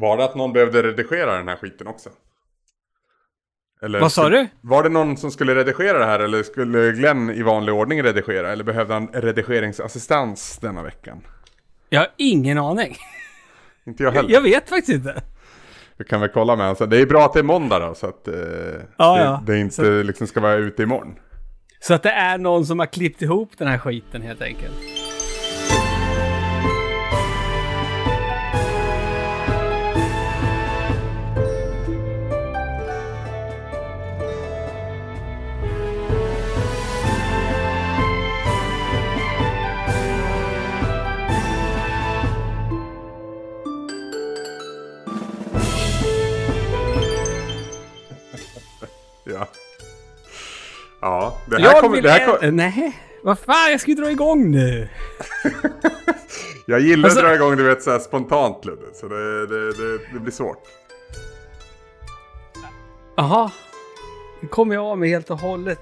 Var det att någon behövde redigera den här skiten också? Eller Vad sa du? Var det någon som skulle redigera det här eller skulle Glenn i vanlig ordning redigera? Eller behövde han redigeringsassistans denna veckan? Jag har ingen aning. Inte jag heller. Jag vet faktiskt inte. Vi kan väl kolla med honom. Det är bra att det är måndag då så att eh, Ja, det, ja. det inte liksom ska vara ute imorgon. Så att det är någon som har klippt ihop den här skiten helt enkelt. Ja, det här Jag kommer... Det här kom, ä- Nej, vad fan, jag ska ju dra igång nu. jag gillar Alltså- att dra igång du vet så här spontant Ludde. Så det, det, det, det blir svårt. Jaha. Nu kommer jag av mig helt och hållet.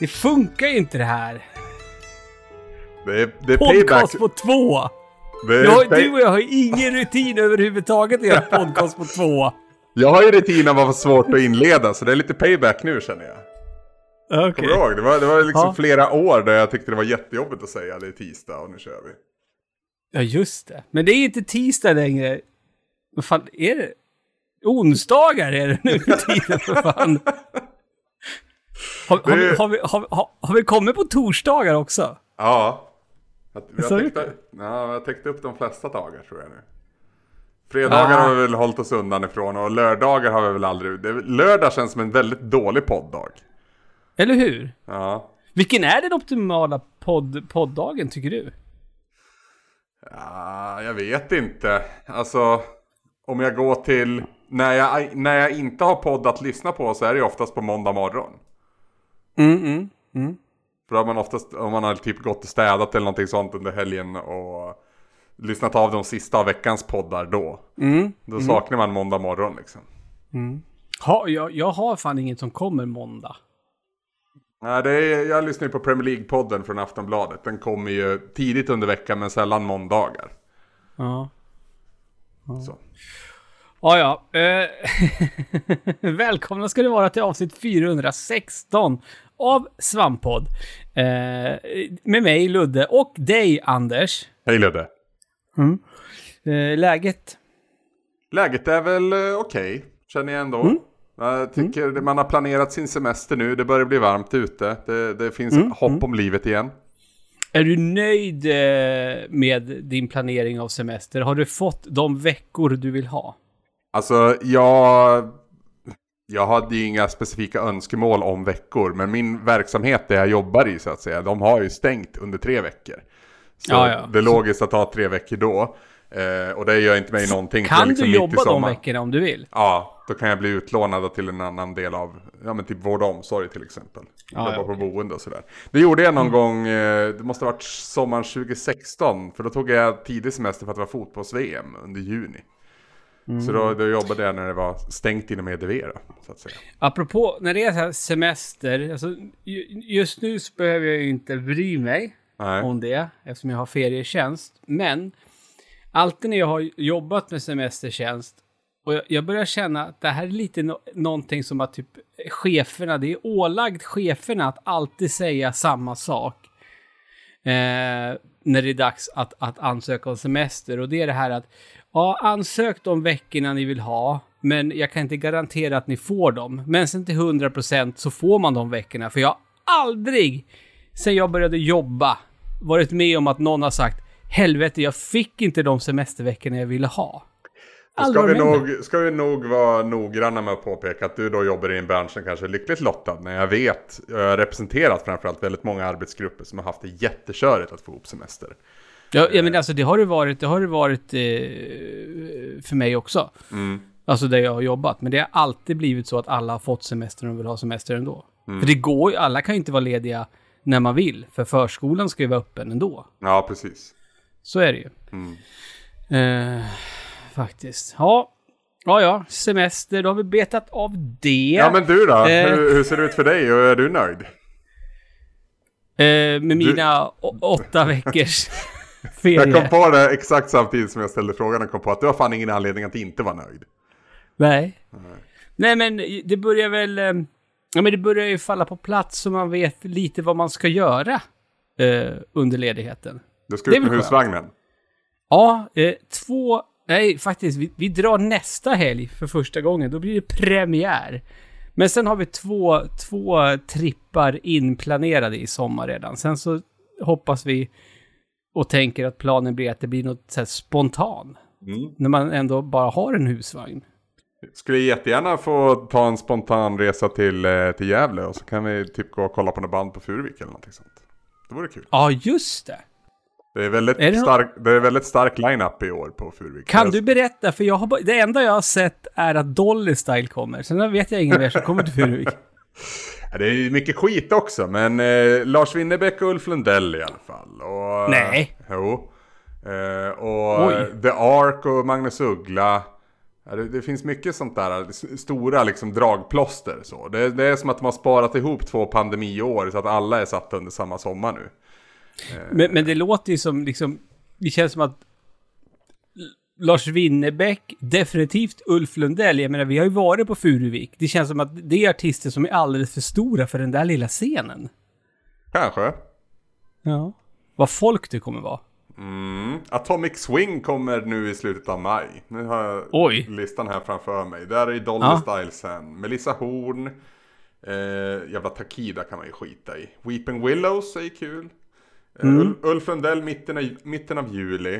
Det funkar ju inte det här. Det är, det är payback. Podcast på två. Det pay- du och jag har ingen rutin överhuvudtaget att göra podcast på två. Jag har ju rutin av att vara svårt att inleda så det är lite payback nu känner jag. Okej. Kommer du ihåg? Det var, det var liksom Ja. flera år där jag tyckte det var jättejobbigt att säga det är tisdag och nu kör vi. Ja, just det. Men det är inte tisdag längre. Vad fan är det? Onsdagar är det nu för tiden för fan. Har, har, vi, har, vi, har, vi kommit på torsdagar också? Ja. Att vi Så har är täckt, det. ja, upp de flesta dagar tror jag nu. Fredagar Ah. har vi väl hållit oss undan ifrån och lördagar har vi väl aldrig... Det, lördag känns som en väldigt dålig podddag. Eller hur? Ja. Vilken är den optimala podd, podddagen tycker du? ja, jag vet inte. Alltså, om jag går till... När jag, när jag inte har podd att lyssna på så är det oftast på måndag morgon. Mm, mm. För då har man oftast, om man har typ gått och städat eller någonting sånt under helgen och lyssnat av de sista av veckans poddar då. Mm. Då saknar man måndag morgon liksom. Ha, jag, jag har fan inget som kommer måndag. Nej, det är, jag lyssnar ju på Premier League-podden från Aftonbladet. Den kommer ju tidigt under veckan men sällan måndagar. Ja. Så. Ja, ja. Eh, Välkomna ska det vara till avsnitt 416 av Svampodd. Eh, med mig, Ludde, och dig, Anders. Hej Ludde! Eh, läget? Läget är väl eh, okej, känner jag ändå. Jag tycker det- man har planerat sin semester nu, det börjar bli varmt ute. Det, det finns hopp om livet igen. Är du nöjd eh, med din planering av semester? Har du fått de veckor du vill ha? Alltså, jag... Jag hade ju inga specifika önskemål om veckor, men min verksamhet där jag jobbar i så att säga, de har ju stängt under tre veckor. Så Ja, ja. det är logiskt att ta tre veckor då. Eh, och det gör inte mig någonting. Kan liksom du jobba de veckorna om du vill? Ja, då kan jag bli utlånad till en annan del av, ja men typ vård och omsorg till exempel. Ja, Jobba ja, på boende och sådär. Det gjorde jag någon gång, eh, det måste ha varit sommaren 2016. För då tog jag tidig semester för att det var fotbolls-VM under juni. Så då, då jobbade jag när det var stängt inom EDV då, så att säga. Apropå, när det är så här semester, alltså, ju- just nu så behöver jag ju inte bry mig Nej. om det, eftersom jag har ferietjänst. Men, alltid när jag har jobbat med semestertjänst, och jag, jag börjar känna att det här är lite no någonting som att typ cheferna, det är ålagt cheferna att alltid säga samma sak. Eh, när det är dags att, att ansöka om semester. Och det är det här att, ja, ansök de veckorna ni vill ha, men jag kan inte garantera att ni får dem. Men sen till 100% så får man de veckorna. För jag har aldrig, sen jag började jobba, varit med om att någon har sagt, helvete, jag fick inte de semesterveckorna jag ville ha. Ska vi, nog, ska vi nog vara noggranna med att påpeka att du då jobbar i en bransch som kanske är lyckligt lottad. När jag vet, jag har representerat framförallt väldigt många arbetsgrupper som har haft det jättekörigt att få ihop semester. Ja, ja men alltså det har det varit, det har det varit eh, för mig också. Mm. Alltså där jag har jobbat. Men det har alltid blivit så att alla har fått semester och vill ha semester ändå. Mm. För det går ju, alla kan ju inte vara lediga när man vill. För förskolan ska ju vara öppen ändå. Ja, precis. Så är det ju. Mm. Eh, faktiskt. Ja. Ja, ja. Semester, då har vi betat av det. Ja men du då? Eh. Hur, hur ser det ut för dig och är du nöjd? Eh, med mina å- åtta veckors ferie. Jag kom på det exakt samtidigt som jag ställde frågan och kom på att du har fan ingen anledning att inte vara nöjd. Nej. Nej, men det börjar väl... eh, Ja, men det börjar ju falla på plats så man vet lite vad man ska göra eh, under ledigheten. Du ska ut med husvagnen. Ja, eh, två... Nej, faktiskt. Vi, vi drar nästa helg för första gången. Då blir det premiär. Men sen har vi två, två trippar inplanerade i sommar redan. Sen så hoppas vi och tänker att planen blir att det blir något så spontan. Mm. När man ändå bara har en husvagn. Skulle jättegärna få ta en spontan resa till, eh, till Gävle och så kan vi typ gå och kolla på något band på Furuvik eller någonting sånt. Det vore kul. Ja, just det. Det är väldigt, Är det stark, det är väldigt stark line-up i år på Furuvik. Kan du berätta? För jag har, bara- det enda jag har sett är att Dolly Style kommer. Sen vet jag ingen mer som kommer till Furuvik. Det är mycket skit också, men eh, Lars Winnerbäck och Ulf Lundell i alla fall. Och, Nej. Jo. Eh, och Oj. eh, The Ark och Magnus Uggla. Det, det finns mycket sånt där stora liksom dragplåster så. Det, det är som att de har sparat ihop två pandemiår så att alla är satta under samma sommar nu. Men, men det låter ju som liksom... Det känns som att Lars Winnerbäck, definitivt Ulf Lundell. Jag menar, vi har ju varit på Furuvik. Det känns som att det är artister som är alldeles för stora för den där lilla scenen. Kanske. Ja. Vad folk det kommer vara. Mm. Atomic Swing kommer nu i slutet av maj. Nu har jag Oj. listan här framför mig. Där är Dolly Ja. Stylesen, Melissa Horn, eh, jävla Takida kan man ju skita i. Weeping Willows är kul. Eh, Mm. Ul- Ulf Lundell mitten av, mitten av juli.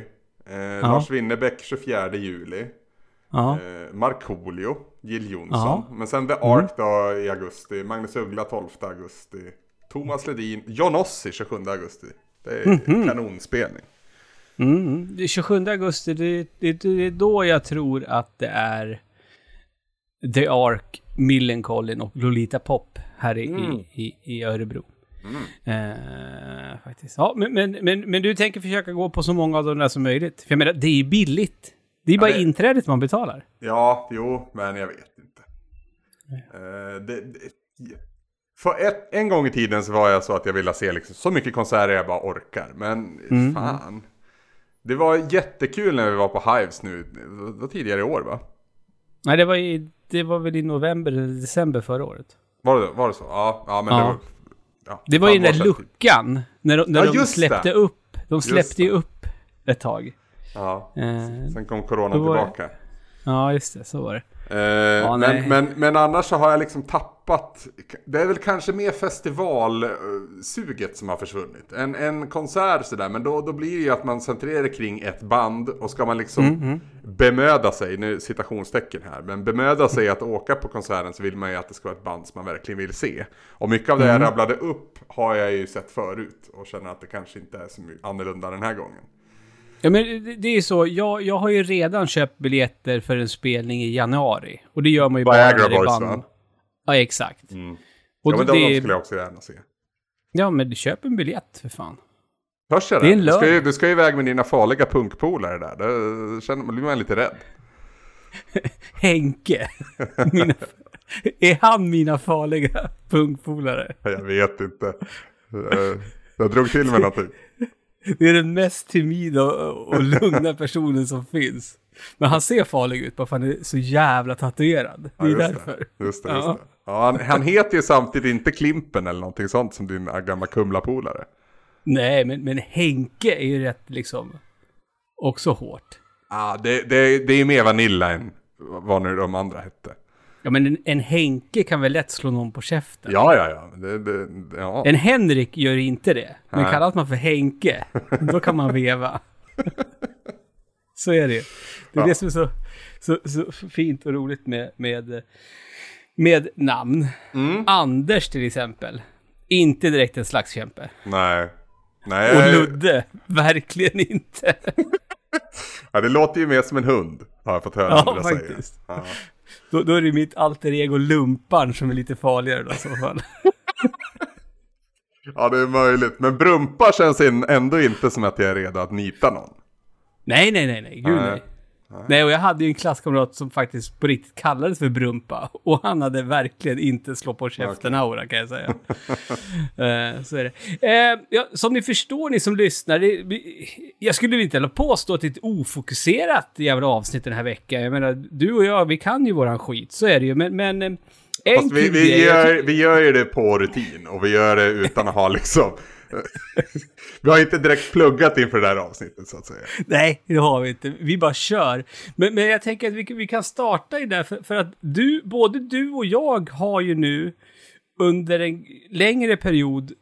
Eh, Lars Winnerbäck 24 juli. Ja. Eh, Markoolio, Jill Johnson. Ja. Men sen The Ark då i augusti. Magnus Uggla 12 augusti. Thomas Ledin, John Ossi 27 augusti. Det är Mhm. kanonspelning. Mm. Det är 27 augusti, det, det, det är då jag tror att det är The Ark, Millencolin och Lolita Pop här i, Mm. i, i, i Örebro. Eh, faktiskt. Ja, men, men, men, men du tänker försöka gå på så många av de där som möjligt? För jag menar, det är ju billigt. Det är bara det- inträdet man betalar. Ja, jo, men jag vet inte. Eh, det, det, för ett, en gång i tiden så var jag så att jag ville se liksom så mycket konserter jag bara orkar. Men Mm. fan. Det var jättekul när vi var på Hives nu. Det var tidigare i år va? Nej, det var, i, det var väl i november eller december förra året. Var det, var det så? Ja, ja men Ja. det var... Ja, Det var ju den där sedan, typ. luckan. När de, när Ja, de släppte det. upp. De släppte ju upp ett tag. Ja, Eh, sen kom corona var det- tillbaka. ja, just det. Så var det. Eh, nej. men, men, men annars så har jag liksom tappat, det är väl kanske mer festivalsuget som har försvunnit. En, en konsert sådär, men då, då blir det ju att man centrerar kring ett band och ska man liksom Mm, bemöda sig, nu citationstecken här, men bemöda sig att åka på konserten så vill man ju att det ska vara ett band som man verkligen vill se. Och mycket av det Mm. jag rabblade upp har jag ju sett förut och känner att det kanske inte är så annorlunda den här gången. Ja, men det- är ju så. Jag, jag har ju redan köpt biljetter för en spelning i januari. Och det gör man ju bara Viagra när det är band. va? Ja, exakt. Och Ja men det, de, skulle jag också gärna se. Ja, men köp en biljett för fan. Törs jag Det är en Du ska, ju, du ska ju iväg med dina farliga punkpolare där. Då känner man, blir man lite rädd. Henke. Mina, är han mina farliga punkpolare? Jag vet inte. Eh, Jag drog till med någonting. Det är den mest timida och, och lugna personen som finns. Men han ser farlig ut bara för att han är så jävla tatuerad. Ja, Det är just därför. Det. Just det, Ja. just det. Ja, han, han heter ju samtidigt inte Klimpen eller någonting sånt som din gamla Kumla-polare. Nej, men, men Henke är ju rätt liksom också hårt. Ja, det, det, det är ju mer Vanilla än vad nu de andra hette. Ja, men en, en Henke kan väl lätt slå någon på käften? Ja, ja, ja. Det, det, ja. En Henrik gör inte det. Men Nej. kallas man för Henke, då kan man veva. så är det ju. Det är Ja. det som är så, så, så fint och roligt med, med, med namn. Mm. Anders till exempel. Inte direkt en slagskämpe. Nej. Och Nej, Ludde, verkligen inte. ja, det låter ju mer som en hund. Har jag fått höra Ja, andra faktiskt. säga. Ja. Då, då är det mitt alter ego Lumpan som är lite farligare då i så fall. ja, det är möjligt. Men Brumpa känns ändå inte som att jag är redo att nita någon. Nej, nej, nej, nej. Gud nej. Nej, och jag hade ju en klasskamrat som faktiskt på riktigt kallades för Brumpa. Och han hade verkligen inte slå på käften-aura kan jag säga. uh, så är det. Uh, ja, som ni förstår, ni som lyssnar, det, jag skulle inte påstå att det är ett ofokuserat jävla avsnitt den här veckan. Jag menar, du och jag, vi kan ju våran skit, så är det ju. Men, men uh, Fast vi, vi, gör, vi gör ju det på rutin och vi gör det utan att ha liksom vi har inte direkt pluggat inför det här avsnittet så att säga. Nej, det har vi inte. Vi bara kör. Men, men jag tänker att vi, vi kan starta i det för, för att du, både du och jag har ju nu under en längre period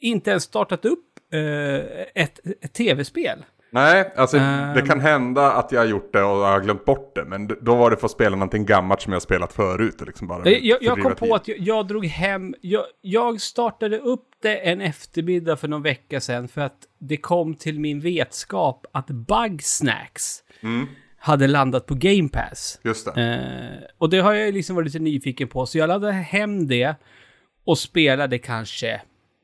inte ens startat upp eh, ett, ett tv-spel. Nej, alltså um, det kan hända att jag har gjort det och har glömt bort det. Men då var det för att spela någonting gammalt som jag spelat förut. Och liksom bara jag, jag kom på att jag, jag drog hem, jag, jag, startade upp det en eftermiddag för någon vecka sedan för att det kom till min vetskap att Bugsnacks mm. hade landat på Game Pass. Just det. Eh, och det har jag liksom varit lite nyfiken på, så jag laddade hem det och spelade kanske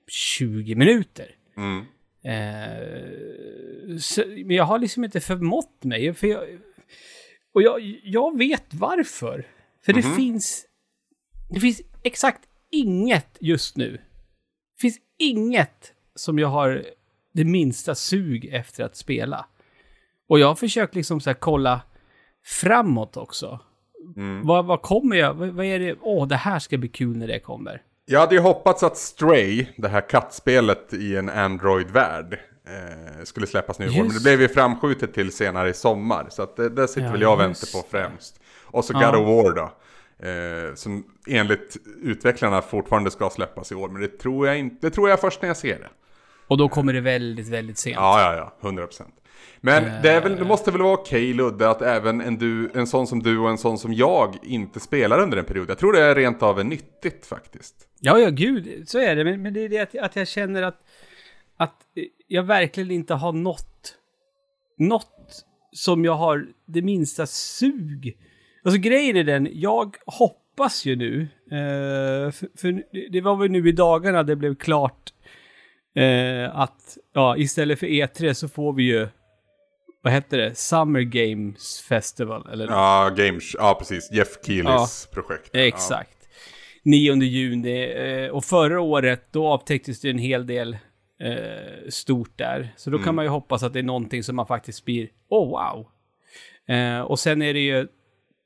20 minuter. Mm. Eh, så, men jag har liksom inte förmått mig. För jag, och jag, jag vet varför. För mm -hmm. det finns... Det finns exakt inget just nu. Det finns inget som jag har det minsta sug efter att spela. Och jag har försökt liksom så kolla framåt också. Mm. Vad, vad kommer jag? Vad, vad är det? Åh, oh, det här ska bli kul när det kommer. Jag hade ju hoppats att Stray, det här kattspelet i en Android-värld, eh, skulle släppas nu i år. Men det blev ju framskjutet till senare i sommar. Så att det, det sitter ja, väl jag och väntar på främst. Och så ja. God of War då. Eh, som enligt utvecklarna fortfarande ska släppas i år. Men det tror jag inte. Det tror jag först när jag ser det. Och då kommer det väldigt, väldigt sent. Ja, ja, ja. 100 procent. Men det, är väl, det måste väl vara okej Ludde att även en, du, en sån som du och en sån som jag inte spelar under en period. Jag tror det är rent av nyttigt faktiskt. Ja, ja, gud, så är det. Men, men det är det att, att jag känner att, att jag verkligen inte har nått, något som jag har det minsta sug. Alltså grejen är den, jag hoppas ju nu, eh, för, för, det var väl nu i dagarna det blev klart eh, att ja, istället för E3 så får vi ju vad hette det? Summer Games Festival? Eller ja, Games, ja precis. Jeff Keelys ja, projekt. Exakt. Ja. 9 juni. Eh, och förra året, då avtäcktes det en hel del eh, stort där. Så då mm. kan man ju hoppas att det är någonting som man faktiskt blir, oh wow. Eh, och sen är det ju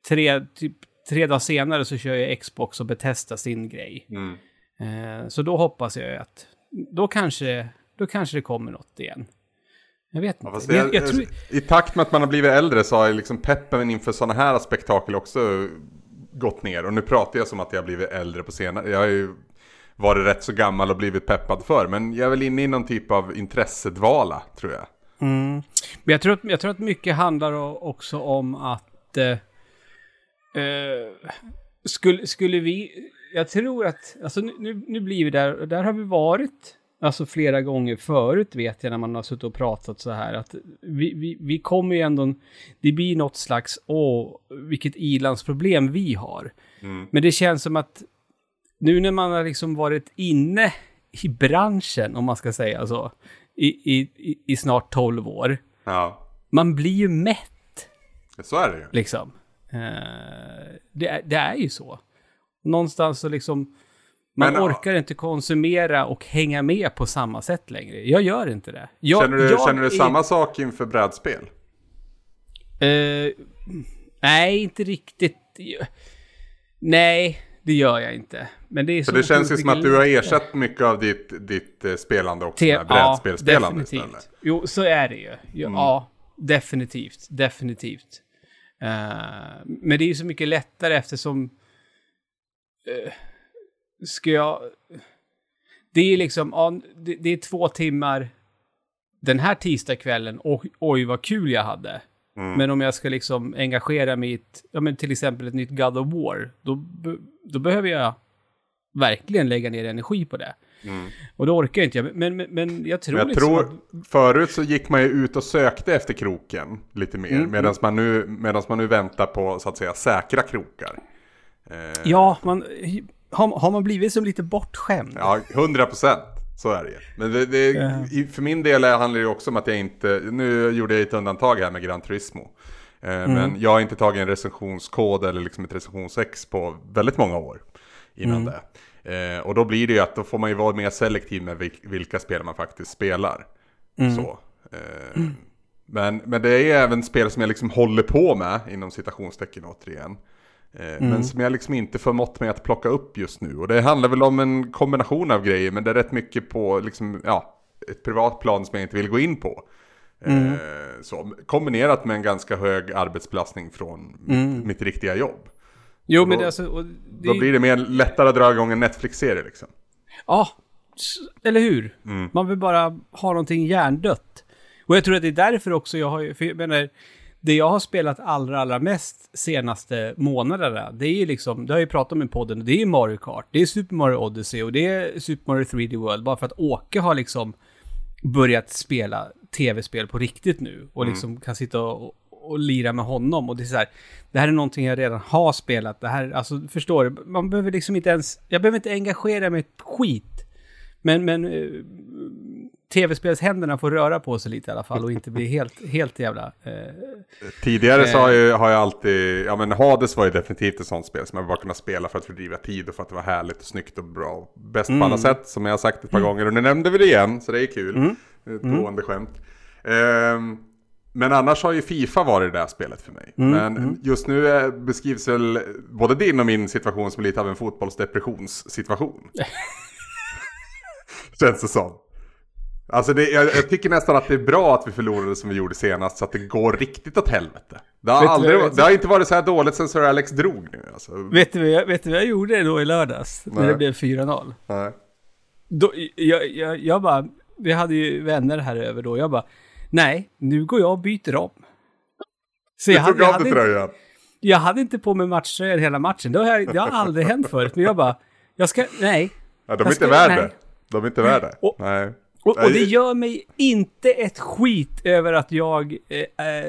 tre, typ, tre dagar senare så kör ju Xbox och betestar sin grej. Mm. Eh, så då hoppas jag att, då kanske, då kanske det kommer något igen. Jag vet inte. Ja, jag, jag, tror... I takt med att man har blivit äldre så har liksom peppen inför sådana här spektakel också gått ner. Och nu pratar jag som att jag har blivit äldre på senare. Jag har ju varit rätt så gammal och blivit peppad för. Men jag är väl inne i någon typ av intressedvala, tror jag. Mm. Men jag tror, att, jag tror att mycket handlar också om att... Eh, eh, skulle, skulle vi... Jag tror att... Alltså nu, nu blir vi där, och där har vi varit Alltså flera gånger förut vet jag när man har suttit och pratat så här att vi, vi, vi kommer ju ändå, det blir något slags, åh, vilket ilandsproblem vi har. Mm. Men det känns som att nu när man har liksom varit inne i branschen, om man ska säga så, i, i, i snart 12 år. Ja. Man blir ju mätt. Så är det ju. Liksom. Uh, det, det är ju så. Någonstans så liksom man Men, orkar inte konsumera och hänga med på samma sätt längre. Jag gör inte det. Jag, känner du, känner du samma sak inför brädspel? Uh, nej, inte riktigt. Nej, det gör jag inte. Men det är För det känns ju som att du har ersatt mycket av ditt, ditt uh, spelande också med brädspelspelande ja, istället. Jo, så är det ju. Ja, mm. ja definitivt. Definitivt. Uh, men det är ju så mycket lättare eftersom... Uh, ska jag... Det är liksom, ja, det, det, är två timmar den här tisdagskvällen och oj vad kul jag hade. Mm. Men om jag ska liksom engagera mig i ett, ja men till exempel ett nytt God of War, då, då behöver jag verkligen lägga ner energi på det. Mm. Och då orkar jag inte. Men, men, men jag tror jag liksom tror, att... Förut så gick man ju ut och sökte efter kroken lite mer. Mm. Medan man, nu, man nu väntar på så att säga säkra krokar. Eh... Ja, man, har, har man blivit som lite bortskämd? Ja, hundra procent. Så är det. Men det, det, för min del handlar det också om att jag inte, nu gjorde jag ett undantag här med Gran Turismo. Eh, Men jag har inte tagit en recensionskod eller liksom ett recensionsex på väldigt många år innan det. Eh, och då blir det ju att då får man ju vara mer selektiv med vil- vilka spel man faktiskt spelar. Så. Eh, men, men det är även spel som jag liksom håller på med, inom citationstecken återigen. Eh, Men som jag liksom inte förmått mig att plocka upp just nu. Och det handlar väl om en kombination av grejer, men det är rätt mycket på liksom, ja, ett privat plan som jag inte vill gå in på. Eh, så, kombinerat med en ganska hög arbetsbelastning från mitt, mitt riktiga jobb. Jo, Och men då- det, alltså, och det, Då blir det mer lättare att dra igång en Netflix-serie liksom. Ja, eller hur? Man vill bara ha någonting hjärndött. Och jag tror att det är därför också jag har ju, för jag menar, det jag har spelat allra, allra mest senaste månaderna, det är ju liksom, det har jag ju pratat om i podden, det är Mario Kart, det är Super Mario Odyssey och det är Super Mario 3D World, bara för att Åke har liksom börjat spela tv-spel på riktigt nu och liksom kan sitta och, och lira med honom och det är så här, det här är någonting jag redan har spelat, det här, alltså förstår du, man behöver liksom inte ens, jag behöver inte engagera mig ett skit. Men, men eh, tv-spelshänderna får röra på sig lite i alla fall och inte bli helt, helt jävla... Eh, Tidigare så har jag, har jag alltid, ja men Hades var ju definitivt ett sånt spel som jag bara kunnat spela för att fördriva tid och för att det var härligt och snyggt och bra. Bäst på alla sätt som jag har sagt ett par gånger och nu nämnde vi det igen så det är kul. Ett gående skämt. Ehm, men annars har ju Fifa varit det där spelet för mig. Men just nu är, beskrivs väl både din och min situation som lite av en fotbollsdepressionssituation. Känns det som. Alltså det, jag, jag tycker nästan att det är bra att vi förlorade som vi gjorde senast så att det går riktigt åt helvete. Det har, aldrig, jag- det har inte varit så här dåligt sen Sir Alex drog nu. Alltså. vet, du vad jag, vet du vad jag gjorde då i lördags? När Nej. det blev 4-0? Nej. Då, jag, jag, bara, vi hade ju vänner här över då, jag bara, nej, nu går jag och byter om. Så Du jag, hade, tog jag, av hade dig inte, tröjan. jag hade inte på mig matchtröjan hela matchen, det har, det har aldrig hänt förut, men jag bara, jag ska, nej. Ja, de är inte ska- värda det. De är inte värda det. Nej. Och, och det gör mig inte ett skit över att jag eh, eh,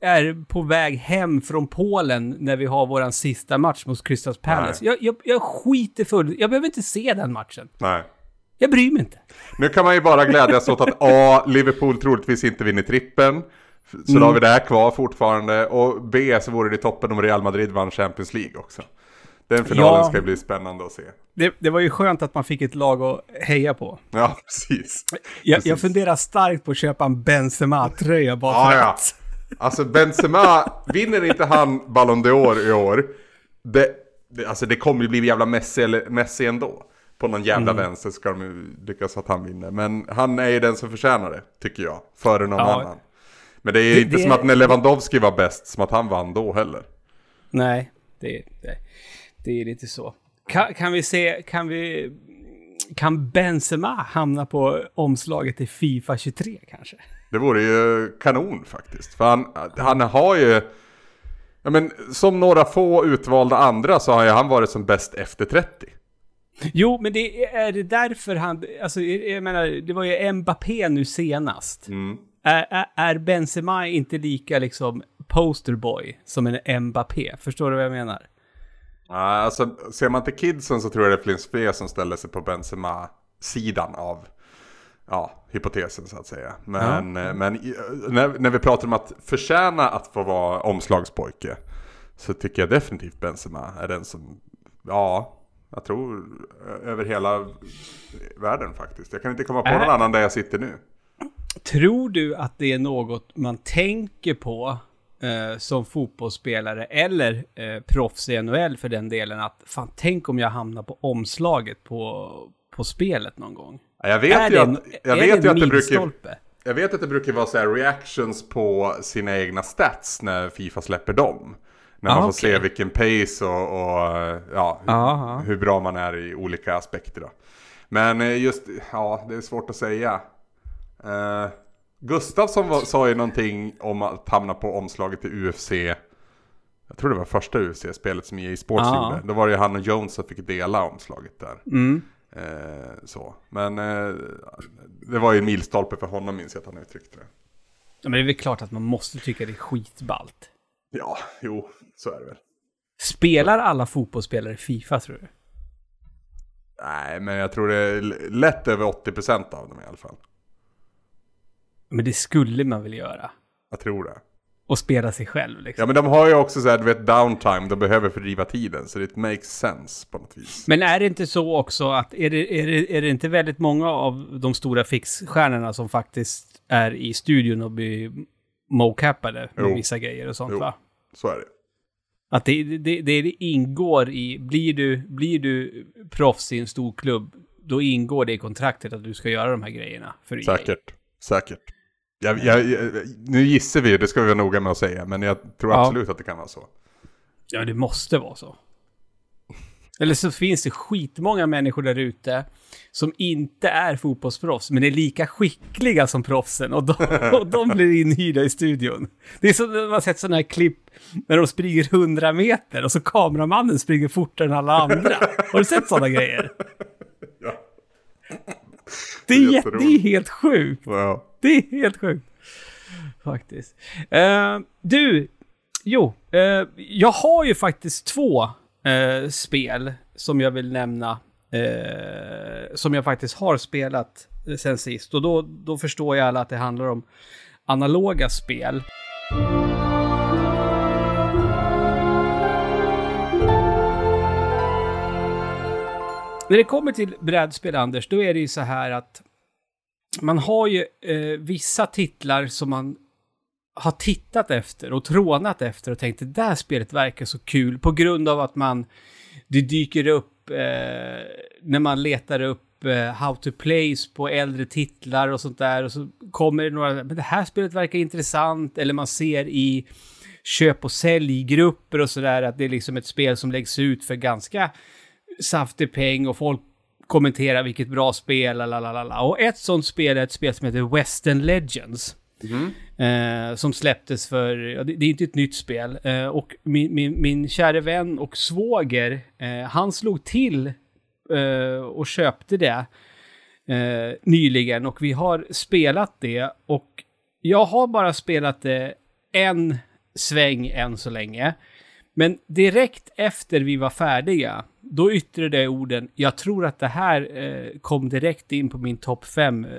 är på väg hem från Polen när vi har våran sista match mot Crystal Palace. Jag, jag, jag skiter full. Jag behöver inte se den matchen. Nej. Jag bryr mig inte. Nu kan man ju bara glädjas åt att A. Liverpool troligtvis inte vinner trippen. Så då har vi det här kvar fortfarande. Och B. så vore det toppen om Real Madrid vann Champions League också. Den finalen Ja. ska bli spännande att se. Det, det var ju skönt att man fick ett lag att heja på. Ja, precis. Jag, Precis. jag funderar starkt på att köpa en Benzema-tröja bara Ja, för ja. att. Alltså Benzema, vinner inte han Ballon d'Or i år, det, det, alltså det kommer ju bli jävla Messi, eller, Messi ändå. På någon jävla Mm. vänster ska de ju lyckas att han vinner. Men han är ju den som förtjänar det, tycker jag. Före någon Ja. annan. Men det är ju inte som att när Lewandowski var bäst, som att han vann då heller. Nej, det, det, det är lite så. Kan, kan vi se, kan vi... Kan Benzema hamna på omslaget i Fifa 23 kanske? Det vore ju kanon faktiskt. För han, han har ju... Ja men som några få utvalda andra så har ju han varit som bäst efter 30. Jo, men det är det därför han... Alltså, jag menar, det var ju Mbappé nu senast. Är, är, är Benzema inte lika liksom posterboy som en Mbappé? Förstår du vad jag menar? Ja, alltså ser man till kidsen så tror jag det finns fler som ställer sig på Benzema-sidan av ja, hypotesen så att säga. Men, eh, men i- när, när vi pratar om att förtjäna att få vara omslagspojke så tycker jag definitivt Benzema är den som, ja, jag tror ö- över hela världen faktiskt. Jag kan inte komma på Äh. någon annan där jag sitter nu. Tror du att det är något man tänker på eh, som fotbollsspelare eller eh, proffs i NHL för den delen att fan tänk om jag hamnar på omslaget på, på spelet någon gång? Ja, Jag vet är ju att, jag vet det ju att det brukar? Jag vet att det brukar vara så här reactions på sina egna stats när Fifa släpper dem. När Ah, man får okej. se vilken pace och, och ja, hur, Aha. hur bra man är i olika aspekter. Då. Men eh, just, ja, det är svårt att säga. Uh, Gustafsson var, sa ju någonting om att hamna på omslaget till UFC. Jag tror det var första UFC-spelet som EA Sports Ah. gjorde. Då var det ju han och Jones som fick dela omslaget där. Mm. Eh, så. Men eh, det var ju en milstolpe för honom minns jag att han uttryckte det. Ja, men det är väl klart att man måste tycka det är skitballt. Ja, jo, så är det väl. Spelar alla fotbollsspelare Fifa tror du? Nej, men jag tror det är lätt över 80% av dem i alla fall. Men det skulle man väl göra? Jag tror det. och spela sig själv. Liksom. Ja men de har ju också så här, du vet, downtime, de behöver fördriva tiden. Så det makes sense på något vis. Men är det inte så också att, är det, är det, är det inte väldigt många av de stora fixstjärnorna som faktiskt är i studion och blir mocappade med Jo. vissa grejer och sånt Jo. va? Så är det. Att det, det, det, ingår i, blir du, blir du proffs i en stor klubb, då ingår det i kontraktet att du ska göra de här grejerna för EA. Säkert. Säkert. Jag, jag, jag, nu gissar vi, det ska vi vara noga med att säga. Men jag tror Ja. absolut att det kan vara så. Ja, det måste vara så. Eller så finns det skitmånga människor där ute som inte är fotbollsproffs, men är lika skickliga som proffsen och de, och de blir inhyrda i studion. Det är som när man sett sådana här klipp när de springer 100 meter och så kameramannen springer fortare än alla andra. Har du sett sådana grejer? Ja. Det är, jätte, det är helt sjukt. Ja. Det är helt sjukt. Faktiskt. Eh, du, jo, eh, jag har ju faktiskt två eh, spel som jag vill nämna. Eh, som jag faktiskt har spelat eh, sen sist. Och då, då förstår jag alla att det handlar om analoga spel. När det kommer till brädspel, Anders, då är det ju så här att man har ju eh, vissa titlar som man har tittat efter och trånat efter och tänkt det där spelet verkar så kul. På grund av att man, det dyker upp eh, när man letar upp eh, how to plays på äldre titlar och sånt där och så kommer det några, men det här spelet verkar intressant. Eller man ser i köp och säljgrupper och sådär att det är liksom ett spel som läggs ut för ganska saftig peng och folk kommenterar vilket bra spel, la, la, la, la, la. Och ett sånt spel är ett spel som heter Western Legends. Eh, som släpptes för, ja, det, det är inte ett nytt spel. Eh, och min, min, min kära vän och svåger, eh, han slog till eh, och köpte det eh, nyligen. Och vi har spelat det. Och jag har bara spelat det en sväng än så länge. Men direkt efter vi var färdiga, då yttrade jag orden, jag tror att det här eh, kom direkt in på min topp 5 eh,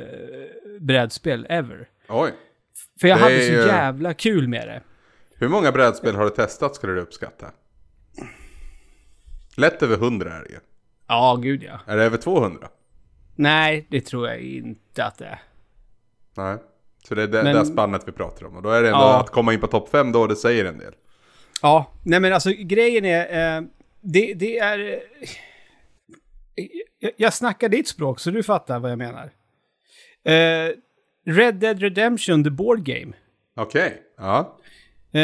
brädspel ever. Oj. För jag Det hade så ju- jävla kul med det. Hur många brädspel har du testat skulle du uppskatta? Lätt över 100 är det ju. Ja, gud ja. Är det över 200? Nej, det tror jag inte att det är. Nej. Så det är det, Men- det spannet vi pratar om. Och då är det ändå Ja. att komma in på topp 5 då, det säger en del. Ja, nej men alltså grejen är, eh, det, det är... Eh, jag, snackar ditt språk så du fattar vad jag menar. Eh, Red Dead Redemption, the board game. Okej. Ja. Eh,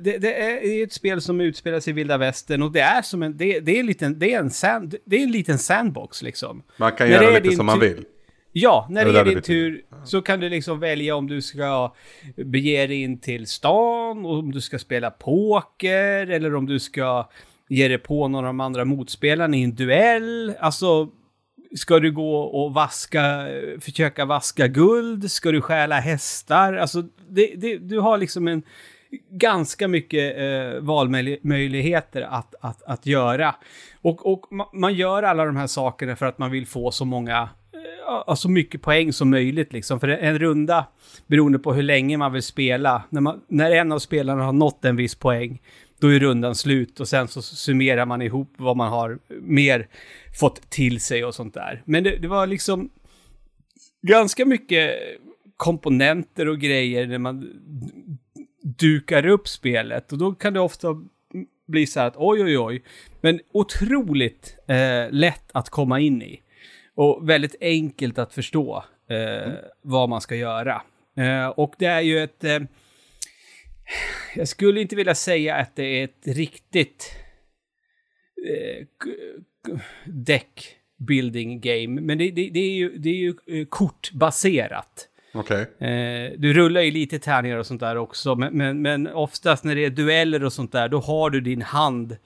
det, det är ett spel som utspelar sig i vilda västern och det är som en, det, det är en liten, det är en, sand, det är en liten sandbox liksom. Man kan När göra lite som man vill. Ja, när Det det är din tur så kan du liksom välja om du ska bege dig in till stan, och om du ska spela poker eller om du ska ge dig på någon av de andra motspelarna i en duell. Alltså, ska du gå och vaska, försöka vaska guld? Ska du stjäla hästar? Alltså, det, det, du har liksom en ganska mycket eh, valmöjligheter att, att, att göra. Och, och ma- man gör alla de här sakerna för att man vill få så många, ja, så mycket poäng som möjligt liksom. För en runda, beroende på hur länge man vill spela, när, man, när en av spelarna har nått en viss poäng, då är rundan slut och sen så summerar man ihop vad man har mer fått till sig och sånt där. Men det, det var liksom ganska mycket komponenter och grejer när man dukar upp spelet och då kan det ofta bli så här att oj, oj, oj. Men otroligt eh, lätt att komma in i. Och väldigt enkelt att förstå eh, vad man ska göra. Eh, och det är ju ett... Eh, jag skulle inte vilja säga att det är ett riktigt eh, deck building game, men det, det, det är ju, det är ju eh, kortbaserat. Okej. Eh, du rullar ju lite tärningar och sånt där också, men, men, men oftast när det är dueller och sånt där, då har du din hand.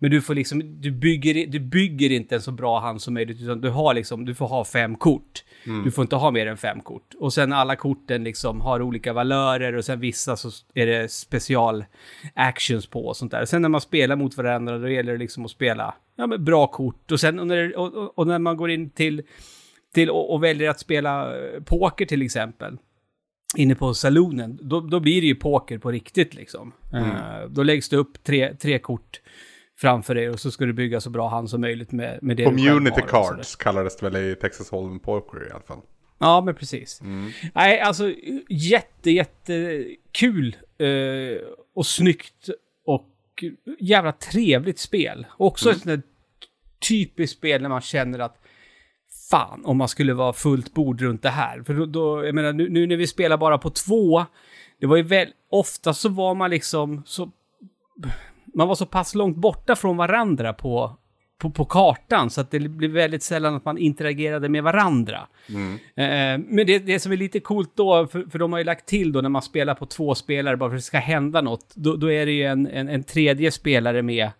Men du får liksom, du bygger, du bygger inte en så bra hand som möjligt, utan du har liksom, du får ha fem kort. Du får inte ha mer än fem kort. Och sen alla korten liksom har olika valörer och sen vissa så är det special actions på och sånt där. Sen när man spelar mot varandra, då gäller det liksom att spela ja, men bra kort. Och sen och när, och, och, när man går in till till och, och väljer att spela eh, poker till exempel. inne på salonen, då, då blir det ju poker på riktigt liksom. Eh, då läggs det upp tre, tre kort framför dig och så ska du bygga så bra hand som möjligt med, med det du Community sådär. cards kallades det väl i Texas Hold'em Poker i alla fall. Ja, men precis. Nej, alltså jätte, jätte kul eh, och snyggt och jävla trevligt spel. Också ett sånt där typiskt spel när man känner att fan, om man skulle vara fullt bord runt det här. För då, då jag menar, nu, nu när vi spelar bara på två, det var ju väl, ofta så var man liksom så, man var så pass långt borta från varandra på, på, på kartan så att det blev väldigt sällan att man interagerade med varandra. Eh, men det, det som är lite coolt då, för, för de har ju lagt till då när man spelar på två spelare bara för att det ska hända något, då, då är det ju en, en, en tredje spelare med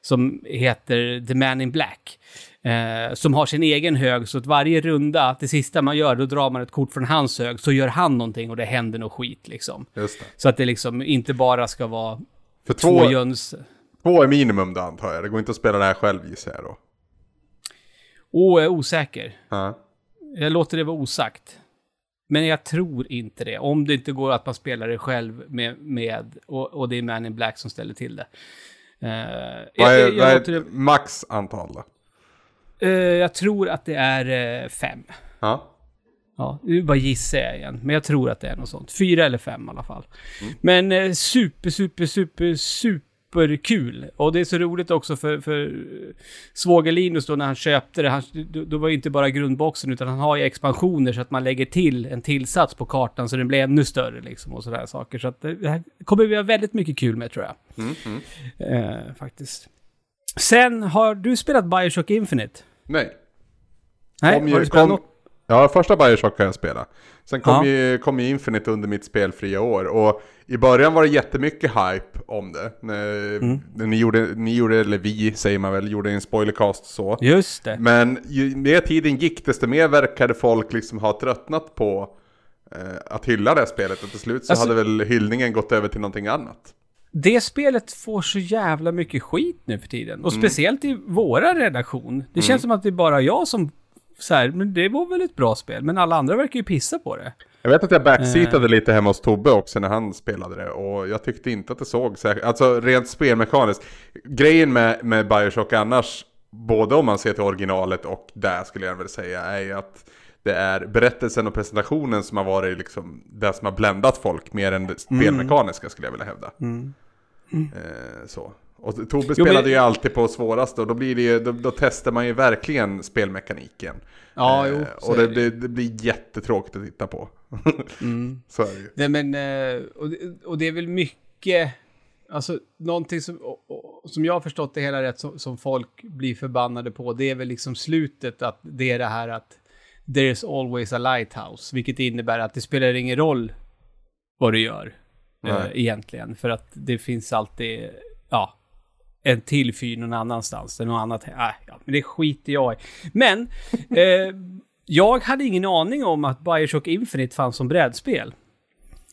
som heter The Man in Black. Eh, som har sin egen hög, så att varje runda, det sista man gör, då drar man ett kort från hans hög, så gör han någonting och det händer något skit liksom. Så att det liksom inte bara ska vara För två två, jöns... två är minimum då antar jag. Det går inte att spela det här själv gissar jag då. Åh, jag är osäker. Ja. Jag låter det vara osagt. Men jag tror inte det. Om det inte går att man spelar det själv med, med och, och det är Man in Black som ställer till det. Eh, Vad är, jag, vad jag, låter är det max antal då? eh, jag tror att det är eh, fem. Ja. Ja, nu bara gissar jag igen. Men jag tror att det är något sånt. Fyra eller fem i alla fall. Men eh, super, super, super, super kul. Och det är så roligt också för, för eh, svåger Linus då när han köpte det. Han, då, då var ju inte bara grundboxen utan han har ju expansioner så att man lägger till en tillsats på kartan så den blir ännu större liksom och sådär saker. Så att eh, det här kommer vi ha väldigt mycket kul med tror jag. Mm, mm. Eh, faktiskt. Sen har du spelat Bioshock Infinite? Nej. Nej, har du spelat något? Ja, första Bioshock kan jag spela. Sen kom, Ja. ju, kom ju Infinite under mitt spelfria år. Och i början var det jättemycket hype om det. När, Mm. när ni, gjorde, ni gjorde, eller vi säger man väl, gjorde en spoilercast så. Just det. Men ju mer tiden gick, desto mer verkade folk liksom ha tröttnat på eh, att hylla det spelet. Och till slut så Alltså- hade väl hyllningen gått över till någonting annat. Det spelet får så jävla mycket skit nu för tiden. Och speciellt i våra redaktion. Det känns som att det är bara jag som... Så här, men det var väl ett bra spel, men alla andra verkar ju pissa på det. Jag vet att jag backseatade Eh. lite hemma hos Tobbe också när han spelade det och jag tyckte inte att det såg särskilt, alltså rent spelmekaniskt. Grejen med, med Bioshock annars, både om man ser till originalet och där skulle jag väl säga, är ju att det är berättelsen och presentationen som har varit liksom det som har bländat folk mer än det spelmekaniska skulle jag vilja hävda. Eh, så. Och Tobbe Jo, spelade men- ju alltid på svåraste och då blir det ju, då, då testar man ju verkligen spelmekaniken. Ja, Eh, jo, och det, det det, blir jättetråkigt att titta på. så är det ju. Nej, men... eh, Och det, och det är väl mycket... Alltså, någonting som, som jag har förstått det hela rätt, som, som folk blir förbannade på, det är väl liksom slutet att det är det här att there's always a lighthouse, vilket innebär att det spelar ingen roll vad du gör eh, Nej. egentligen, för att det finns alltid, ja, en till fyr någon annanstans, eller något annat. Äh, ja, men det skiter jag i. Men, eh, jag hade ingen aning om att Bioshock Infinite fanns som brädspel.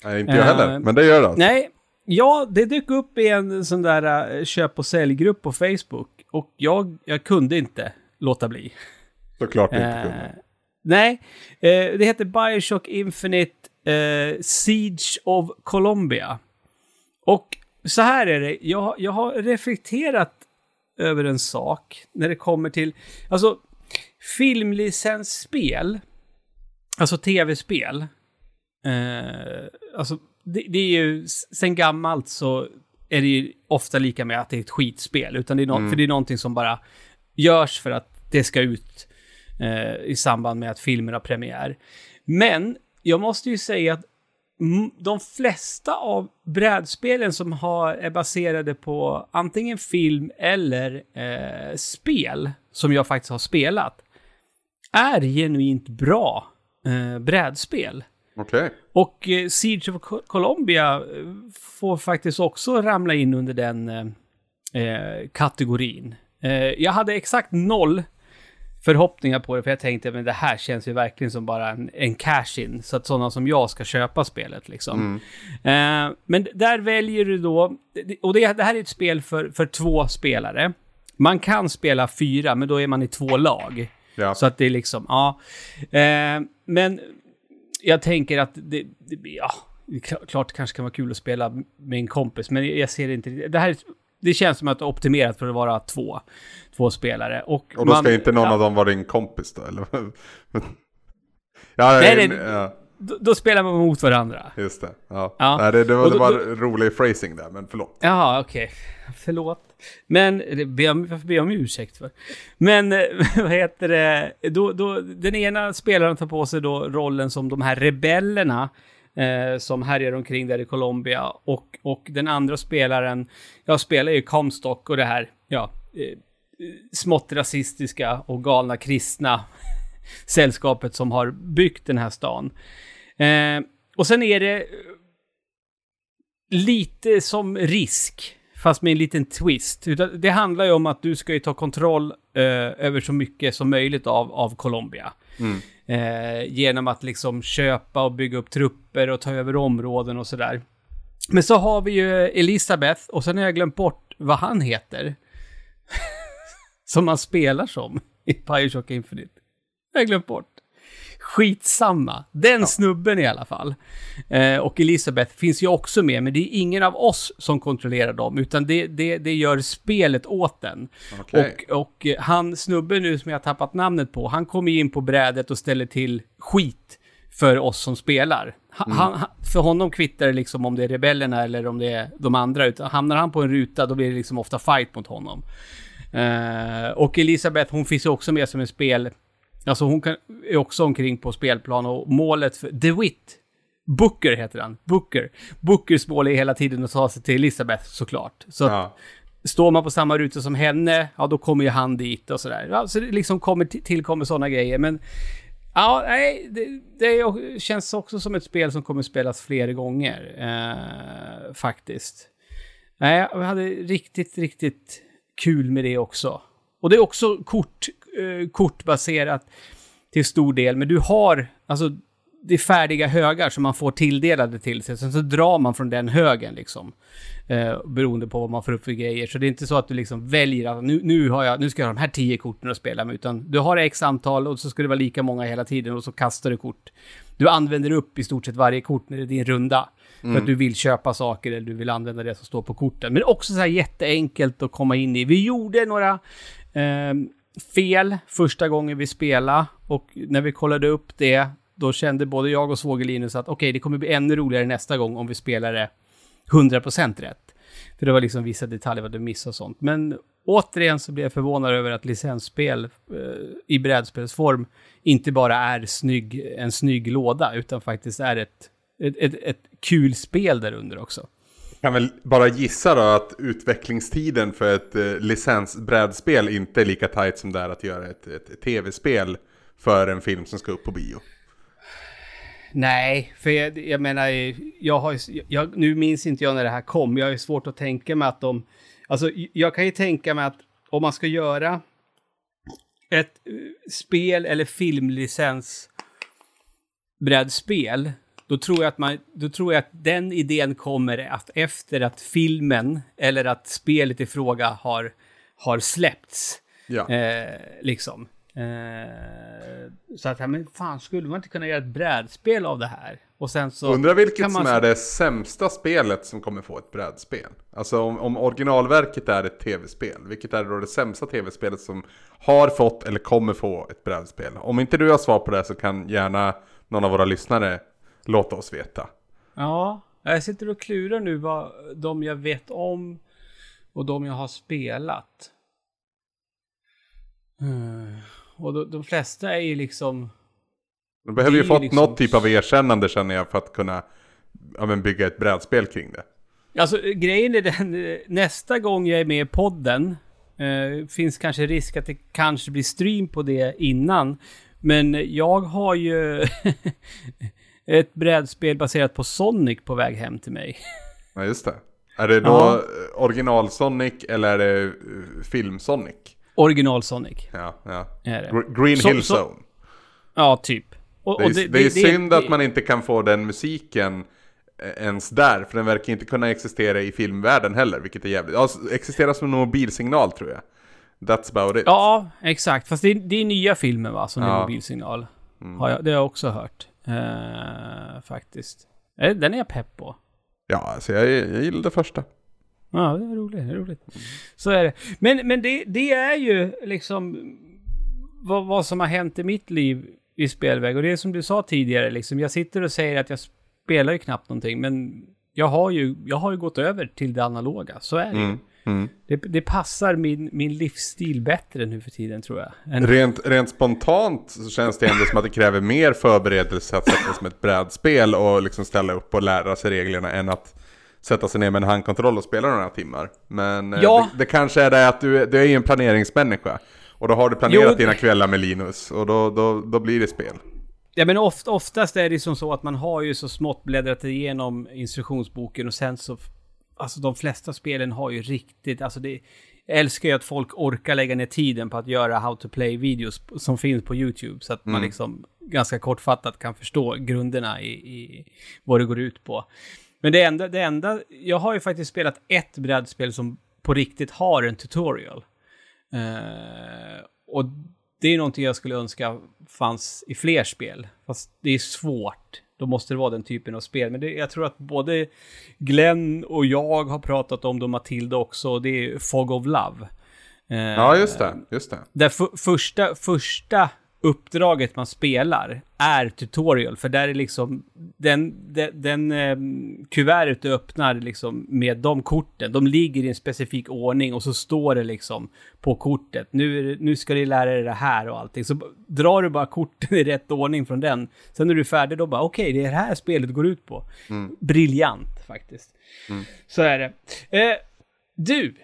Nej, inte jag heller, Eh, men det gör det. Alltså. Nej, ja, det dök upp i en sån där eh, köp och säljgrupp på Facebook. Och jag, jag kunde inte låta bli. Såklart inte Eh, kunde. nej, det heter Bioshock Infinite Siege of Columbia. Och så här är det, jag, jag har reflekterat över en sak när det kommer till, alltså filmlicensspel, alltså tv-spel, eh, alltså det, det är ju, sen gammalt så är det ju ofta lika med att det är ett skitspel, utan det är no- för det är någonting som bara görs för att det ska ut eh, i samband med att filmer har premiär. Men jag måste ju säga att mm, de flesta av brädspelen som har, är baserade på antingen film eller eh, spel, som jag faktiskt har spelat, är genuint bra eh, brädspel. Okej. Och eh, Siege of Co- Colombia eh, får faktiskt också ramla in under den eh, eh, kategorin. Eh, jag hade exakt noll förhoppningar på det, för jag tänkte att det här känns ju verkligen som bara en, en cash-in, så att sådana som jag ska köpa spelet liksom. Eh, men där väljer du då, och det, det här är ett spel för, för två spelare. Man kan spela fyra, men då är man i två lag. Ja. Så att det är liksom, ja. Eh, men jag tänker att det, det ja, det klart det kanske kan vara kul att spela med en kompis, men jag ser inte det här. är- Det känns som att det är optimerat för att vara två, två spelare. Och, Och då ska man- inte någon ja, av dem vara din kompis då, eller? ja, Nej, nej, det- ja, Då, då spelar man mot varandra. just det. Ja. Ja. Nej, det, det var, Och det då- var rolig phrasing där, men förlåt. Jaha, okej. Förlåt. Men, varför ber jag om ursäkt för? Men, eh, vad heter det? Då, då, den ena spelaren tar på sig då rollen som de här rebellerna eh, som härjar omkring där i Colombia. Och, och den andra spelaren, jag spelar ju Comstock och det här, ja, eh, smått rasistiska och galna kristna sällskapet som har byggt den här stan. Eh, och sen är det lite som risk, fast med en liten twist. Det handlar ju om att du ska ju ta kontroll eh, över så mycket som möjligt av, av Colombia. Mm. Eh, genom att liksom köpa och bygga upp trupper och ta över områden och sådär. Men så har vi ju Elisabeth och sen har jag glömt bort vad han heter. som man spelar som i Bioshock Infinite. Jag har glömt bort. Skitsamma. Den snubben i alla fall. Eh, och Elisabeth finns ju också med, men det är ingen av oss som kontrollerar dem, utan det, det, det gör spelet åt den. Okej. Och, och eh, han, snubben nu som jag har tappat namnet på, han kommer ju in på brädet och ställer till skit för oss som spelar. Ha- Han, han, för honom kvittar det liksom om det är rebellerna eller om det är de andra, utan hamnar han på en ruta då blir det liksom ofta fight mot honom. Eh, och Elisabeth, hon finns ju också med som en spel... Alltså hon kan, är också omkring på spelplan och målet för... DeWitt! Booker heter han. Booker. Bookers mål är hela tiden att ta sig till Elisabeth såklart. Så att Ja. står man på samma ruta som henne, ja då kommer ju han dit och sådär. Ja, så det liksom kommer, till- tillkommer sådana grejer. Men ja, nej, det, det känns också som ett spel som kommer spelas flera gånger. Eh, faktiskt. Nej, jag hade riktigt, riktigt kul med det också. Och det är också kort, eh, kortbaserat till stor del, men du har, alltså, det är färdiga högar som man får tilldelade till sig. Sen så drar man från den högen liksom. Eh, beroende på vad man får upp för grejer. Så det är inte så att du liksom väljer att nu, nu, har jag, nu ska jag ha de här tio korten att spela med. Utan du har x antal och så ska det vara lika många hela tiden och så kastar du kort. Du använder upp i stort sett varje kort när det är din runda. För att du vill köpa saker eller du vill använda det som står på korten. Men också så här jätteenkelt att komma in i. Vi gjorde några eh, fel första gången vi spelade och när vi kollade upp det då kände både jag och svåger att okej, det kommer bli ännu roligare nästa gång om vi spelar det 100% rätt. För det var liksom vissa detaljer vad du missade och sånt. Men återigen så blev jag förvånad över att licensspel eh, i brädspelsform inte bara är snygg, en snygg låda, utan faktiskt är ett, ett, ett, ett kul spel där under också. Kan väl bara gissa då att utvecklingstiden för ett eh, licensbrädspel inte är lika tajt som det är att göra ett, ett, tv-spel för en film som ska upp på bio. Nej, för jag, jag menar, jag har, ju- jag, nu minns inte jag när det här kom. Jag har ju svårt att tänka mig att de... Alltså, jag kan ju tänka mig att om man ska göra ett eh, spel eller filmlicens brädspel, då tror jag att man, då tror jag att den idén kommer att efter att filmen eller att spelet i fråga har, har släppts. Ja. Eh, liksom. Eh, så att, men fan, skulle man inte kunna göra ett brädspel av det här? Och sen så... Undrar vilket som är det sämsta spelet som kommer få ett brädspel. Alltså om, om originalverket är ett tv-spel, vilket är då det sämsta tv-spelet som har fått eller kommer få ett brädspel? Om inte du har svar på det så kan gärna någon av våra lyssnare låta oss veta. Ja, jag sitter och klurar nu vad de jag vet om och de jag har spelat. Hmm. Och de, de flesta är ju liksom... De behöver ju fått liksom- något typ av erkännande känner jag för att kunna ja, men bygga ett brädspel kring det. Alltså grejen är den, eh, nästa gång jag är med i podden eh, finns kanske risk att det kanske blir stream på det innan. Men jag har ju ett brädspel baserat på Sonic på väg hem till mig. Ja just det. Är det då eh, original Sonic eller är det eh, film Sonic? Original Sonic Ja, ja. är det. Gr- Green Hill så- Zone. Ja, typ. Och, Det är, och det, är synd det- att man inte kan få den musiken eh, ens där, för den verkar inte kunna existera i filmvärlden heller, vilket är jävligt... Ja, existerar som en mobilsignal tror jag. That's about it. Ja, exakt. Fast det är, det är nya filmer va, som är Ja. mobilsignal. Har jag, det har jag också hört. Uh, faktiskt. Eh, den är jag pepp på. Ja, alltså jag, jag gillar det första. Ja, det är roligt. Det är roligt. Så är det. Men, men det, det är ju liksom vad, vad som har hänt i mitt liv i spelväg. Och det är som du sa tidigare, liksom, jag sitter och säger att jag spelar ju knappt någonting, men jag har ju, jag har ju gått över till det analoga. Så är det mm. Mm. Det, det, passar min, min livsstil bättre nu för tiden tror jag. Än... Rent, rent spontant så känns det ändå som att det kräver mer förberedelse att sätta sig som ett brädspel och liksom ställa upp och lära sig reglerna än att sätta sig ner med en handkontroll och spela några timmar. Men eh, ja. det, det, kanske är det att du, du är ju en planeringsmänniska. Och då har du planerat jo. dina kvällar med Linus och då, då, då blir det spel. Ja men oft, oftast är det som så att man har ju så smått bläddrat igenom instruktionsboken och sen så... Alltså de flesta spelen har ju riktigt, alltså det... Jag älskar ju att folk orkar lägga ner tiden på att göra how to play-videos som finns på YouTube. Så att mm. man liksom ganska kortfattat kan förstå grunderna i, i vad det går ut på. Men det enda, det enda, jag har ju faktiskt spelat ett brädspel som på riktigt har en tutorial. Uh, och det är någonting jag skulle önska fanns i fler spel. Fast det är svårt. Då måste det vara den typen av spel. Men det, jag tror att både Glenn och jag har pratat om det och Matilda också. Det är Fog of Love. Uh, ja, just det. Just det. Där första, första uppdraget man spelar är tutorial. För där är liksom den, den, den eh, kuvertet du öppnar liksom med de korten. De ligger i en specifik ordning och så står det liksom på kortet. Nu, nu ska du lära dig det här och allting. Så drar du bara korten i rätt ordning från den. Sen när du är färdig då bara okej, okay, det är det här spelet går ut på. Mm. Briljant faktiskt. Mm. Så är det. Eh, du,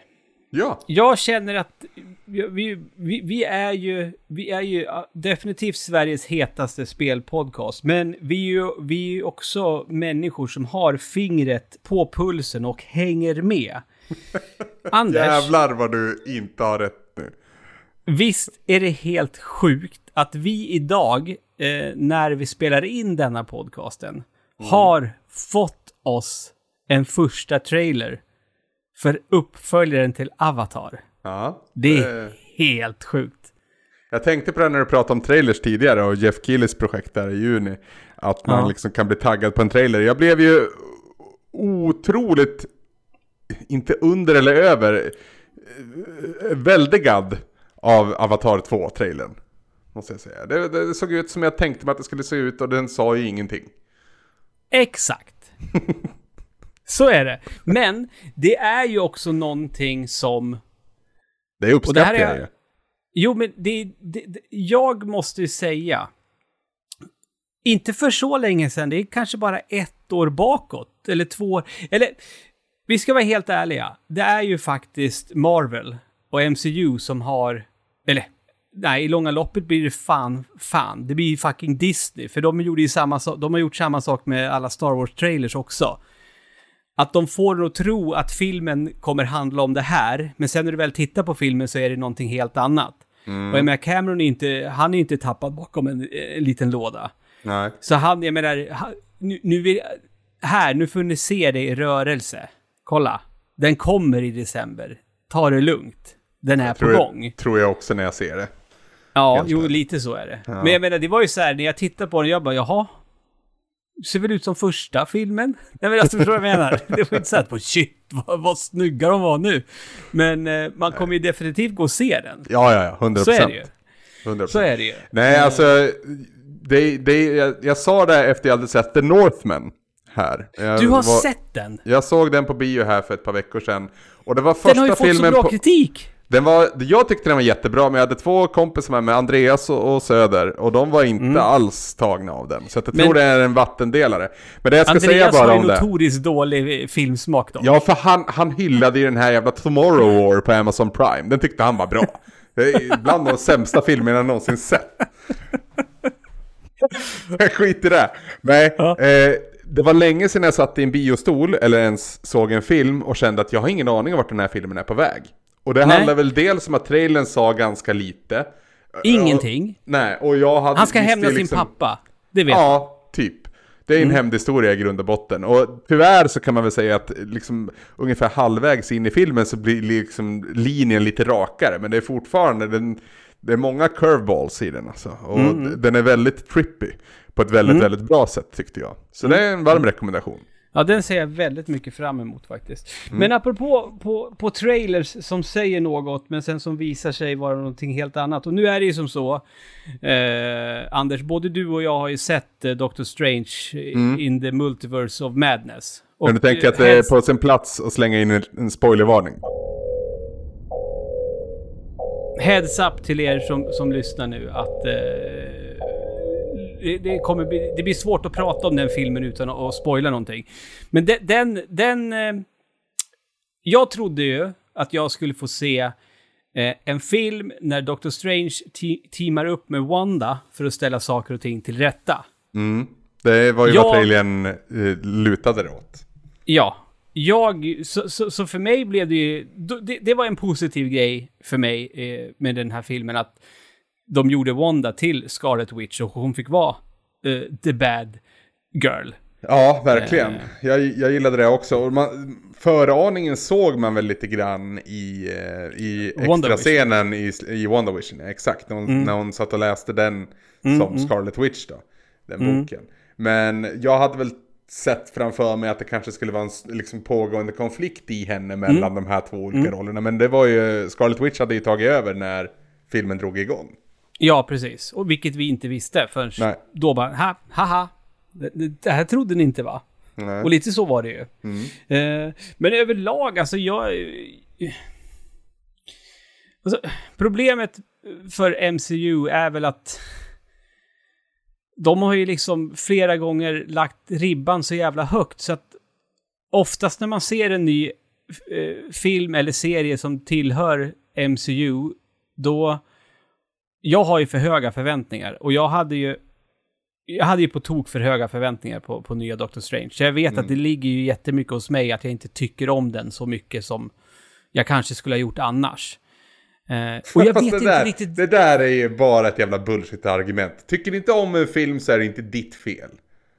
Ja. Jag känner att vi, vi, vi, är ju, vi är ju definitivt Sveriges hetaste spelpodcast. Men vi är ju vi är också människor som har fingret på pulsen och hänger med. Anders. Jävlar vad du inte har rätt nu. Visst är det helt sjukt att vi idag, eh, när vi spelar in denna podcasten, mm. har fått oss en första trailer för uppföljaren till Avatar. Ja. Det är eh. helt sjukt. Jag tänkte på det när du pratade om trailers tidigare och Jeff Keelys projekt där i juni. Att man ja. liksom kan bli taggad på en trailer. Jag blev ju otroligt, inte under eller över, väldigad av Avatar 2-trailern. Måste jag säga. Det, det, såg ut som jag tänkte mig att det skulle se ut och den sa ju ingenting. Exakt. Så är det. Men det är ju också någonting som... Det uppskattar jag ju. Jo, men det, det, det, jag måste ju säga, inte för så länge sedan, det är kanske bara ett år bakåt, eller två år, eller vi ska vara helt ärliga, det är ju faktiskt Marvel och MCU som har, eller nej, i långa loppet blir det fan, fan, det blir fucking Disney, för de gjorde ju samma de har gjort samma sak med alla Star Wars-trailers också att de får en att tro att filmen kommer handla om det här, men sen när du väl tittar på filmen så är det någonting helt annat. Mm. Och jag menar, Cameron är inte, han är inte tappad bakom en, en liten låda. Nej. Så han, jag menar, nu, nu vill, här, nu får ni se det i rörelse. Kolla, den kommer i december. Ta det lugnt. Den är på gång. Det tror jag också när jag ser det. Ja, Helt jo, lite så är det. Ja. Men jag menar, det var ju så här, när jag tittade på den, jag bara, jaha, ser väl ut som första filmen. Nej men alltså förstår du vad jag menar? Det var inte så att på shit vad, vad snygga de var nu. Men eh, man kommer ju definitivt gå och se den. Ja, ja, ja, 100%. Så är det ju. 100%. Så är det ju. Nej, mm. alltså, det, det, jag, jag sa det efter jag hade sett The Northman här. Jag du har var, sett den? Jag såg den på bio här för ett par veckor sedan. Och det var första filmen Den har ju fått så bra på, kritik! Den var, jag tyckte den var jättebra, men jag hade två kompisar med Andreas och, och Söder, och de var inte mm. alls tagna av den. Så jag men, tror det är en vattendelare. Men det jag ska Andreas säga bara om det... Andreas har ju notoriskt dålig filmsmak då. Ja, för han, han hyllade ju den här jävla Tomorrow War på Amazon Prime. Den tyckte han var bra. Det är bland de sämsta filmerna jag någonsin sett. Skit i det. Nej, ja. eh, det var länge sedan jag satt i en biostol eller ens såg en film och kände att jag har ingen aning om vart den här filmen är på väg. Och det Nej. handlar väl dels om att trailern sa ganska lite. Ingenting. Och, nej, och jag hade... Han ska hämna liksom, sin pappa. Det vet Ja, typ. Det är en mm. hämndhistoria i grund och botten. Och tyvärr så kan man väl säga att liksom, ungefär halvvägs in i filmen så blir liksom linjen lite rakare. Men det är fortfarande, den, det är många curveballs i den alltså. Och mm. den är väldigt trippy på ett väldigt, väldigt bra sätt tyckte jag. Så det är en varm rekommendation. Ja, den ser jag väldigt mycket fram emot faktiskt. Men apropå på, på trailers som säger något, men sen som visar sig vara någonting helt annat. Och nu är det ju som så, eh, Anders, både du och jag har ju sett eh, Doctor Strange in the Multiverse of Madness. Och, Men du tänker eh, att det är på sin plats att slänga in en- en spoilervarning? Heads up till er som, som lyssnar nu att eh, det, det, kommer bli, det blir svårt att prata om den filmen utan att, spoila någonting. Men de, den, den... Eh, jag trodde ju att jag skulle få se eh, en film när Doctor Strange te- teamar upp med Wanda för att ställa saker och ting till rätta. Mm. Det var ju Jag- vad trailern eh, lutade det åt. Ja. Jag, så, så, så för mig blev det ju... Det, det var en positiv grej för mig eh, med den här filmen att de gjorde Wanda till Scarlet Witch och hon fick vara eh, the bad girl. Ja, verkligen. Eh. Jag, jag gillade det också. Och man, föraningen såg man väl lite grann i, eh, i extrascenen i, i WandaVision. Exakt, när hon, Mm. när hon satt och läste den som Scarlet Witch då. Den boken. Men jag hade väl sett framför mig att det kanske skulle vara en liksom, pågående konflikt i henne mellan Mm. de här två olika rollerna. Men det var ju, Scarlet Witch hade ju tagit över när filmen drog igång. Ja, precis. Och vilket vi inte visste förrän Nej. då bara, ha, haha. Det, det, här trodde ni inte va? Nej. Och lite så var det ju. Eh, men överlag, alltså jag... Alltså, problemet för MCU är väl att de har ju liksom flera gånger lagt ribban så jävla högt så att oftast när man ser en ny eh, film eller serie som tillhör MCU, då... Jag har ju för höga förväntningar och jag hade ju jag hade ju på tok för höga förväntningar på, på nya Doctor Strange. Så jag vet att det ligger ju jättemycket hos mig att jag inte tycker om den så mycket som jag kanske skulle ha gjort annars. Eh, och jag vet inte där, riktigt... Det där är ju bara ett jävla bullshit-argument. Tycker ni inte om en film så är det inte ditt fel.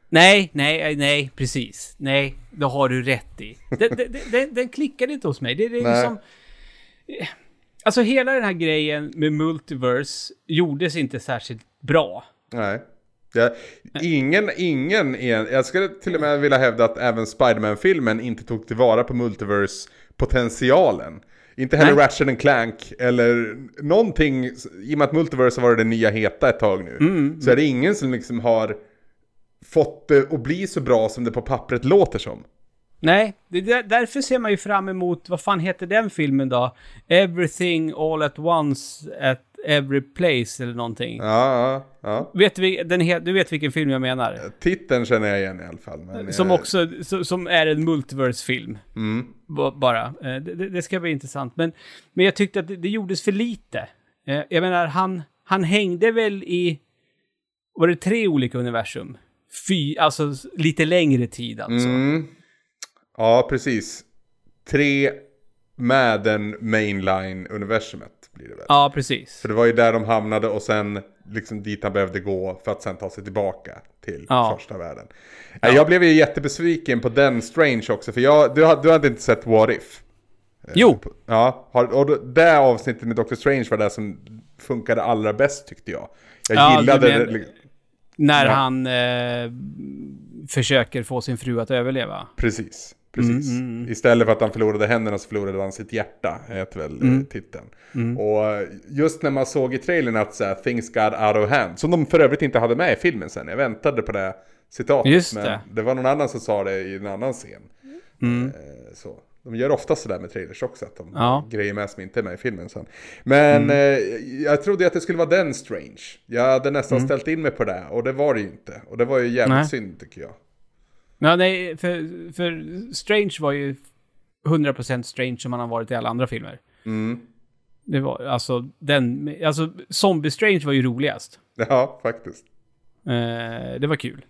Nej, nej, nej, precis. Nej, det har du rätt i. Den, den, den, den klickade inte hos mig. Det, det är Nej. liksom... Alltså hela den här grejen med multiverse gjordes inte särskilt bra. Nej. Ja, ingen, ingen, en, jag skulle till och med vilja hävda att även Spiderman-filmen inte tog tillvara på multiverse-potentialen. Inte heller Nej. Ratchet and Clank eller någonting, i och med att multiverse har varit det nya heta ett tag nu. Mm, Så är det ingen som liksom har fått det att bli så bra som det på pappret låter som. Nej, det är där, därför ser man ju fram emot, vad fan heter den filmen då? Everything All At Once At Every Place eller någonting. Ja, ja, ja. Vet vil- den du vet vilken film jag menar? Titeln känner jag igen i alla fall. Som eh, också, so- som är en multiverse-film. Mm. Bara. Eh, Det, det, ska bli intressant. Men, men jag tyckte att det, det gjordes för lite. Eh, Jag menar, han, han hängde väl i, var det tre olika universum? Fy, alltså lite längre tid alltså. Mm. Ja, precis. Tre med den mainline-universumet blir det väl. Ja, precis. För det var ju där de hamnade och sen liksom dit han behövde gå för att sen ta sig tillbaka till Ja. första världen. Nej, Jag blev ju jättebesviken på den Strange också, för jag, du, du hade inte sett What If? Jo, Ja, och det avsnittet med Doctor Strange var det som funkade allra bäst tyckte jag. Jag Ja, gillade men- det. när Ja. han eh, försöker få sin fru att överleva. Precis, precis. Mm, Istället för att han förlorade händerna så förlorade han sitt hjärta, heter väl Mm. eh, titeln. Och eh, just när man såg i trailern att så här, things got out of hand, som de för övrigt inte hade med i filmen sen, jag väntade på det citatet. Just men det. det var någon annan som sa det i en annan scen. Eh, Så. De gör ofta sådär med trailers också, att de Mm. Ja. Mm. grejer med som inte är med i filmen sen. Men eh, jag trodde att det skulle vara den Strange. Jag hade nästan ställt in mig på det, och det var det ju inte. Och det var ju jävligt Mm. Nej. synd tycker jag. Ja, nej, för, för Strange var ju 100% Strange som han har varit i alla andra filmer. Mm. Det var alltså den, alltså Zombie Strange var ju roligast. Ja, faktiskt. Eh, det var kul.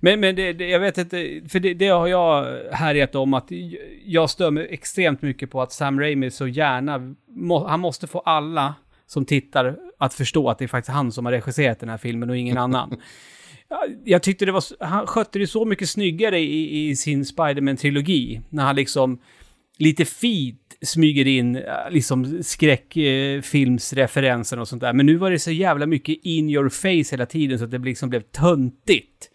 Men, men det, det, jag vet inte, för det, det har jag härjat om att jag stör mig extremt mycket på att Sam Raimi så gärna, må, han måste få alla som tittar att förstå att det är faktiskt han som har regisserat den här filmen och ingen annan. Jag tyckte det var, han skötte det så mycket snyggare i, i sin Spiderman-trilogi. När han liksom lite fint smyger in eh, liksom skräckfilmsreferenser eh, och sånt där. Men nu var det så jävla mycket in your face hela tiden så att det liksom blev töntigt.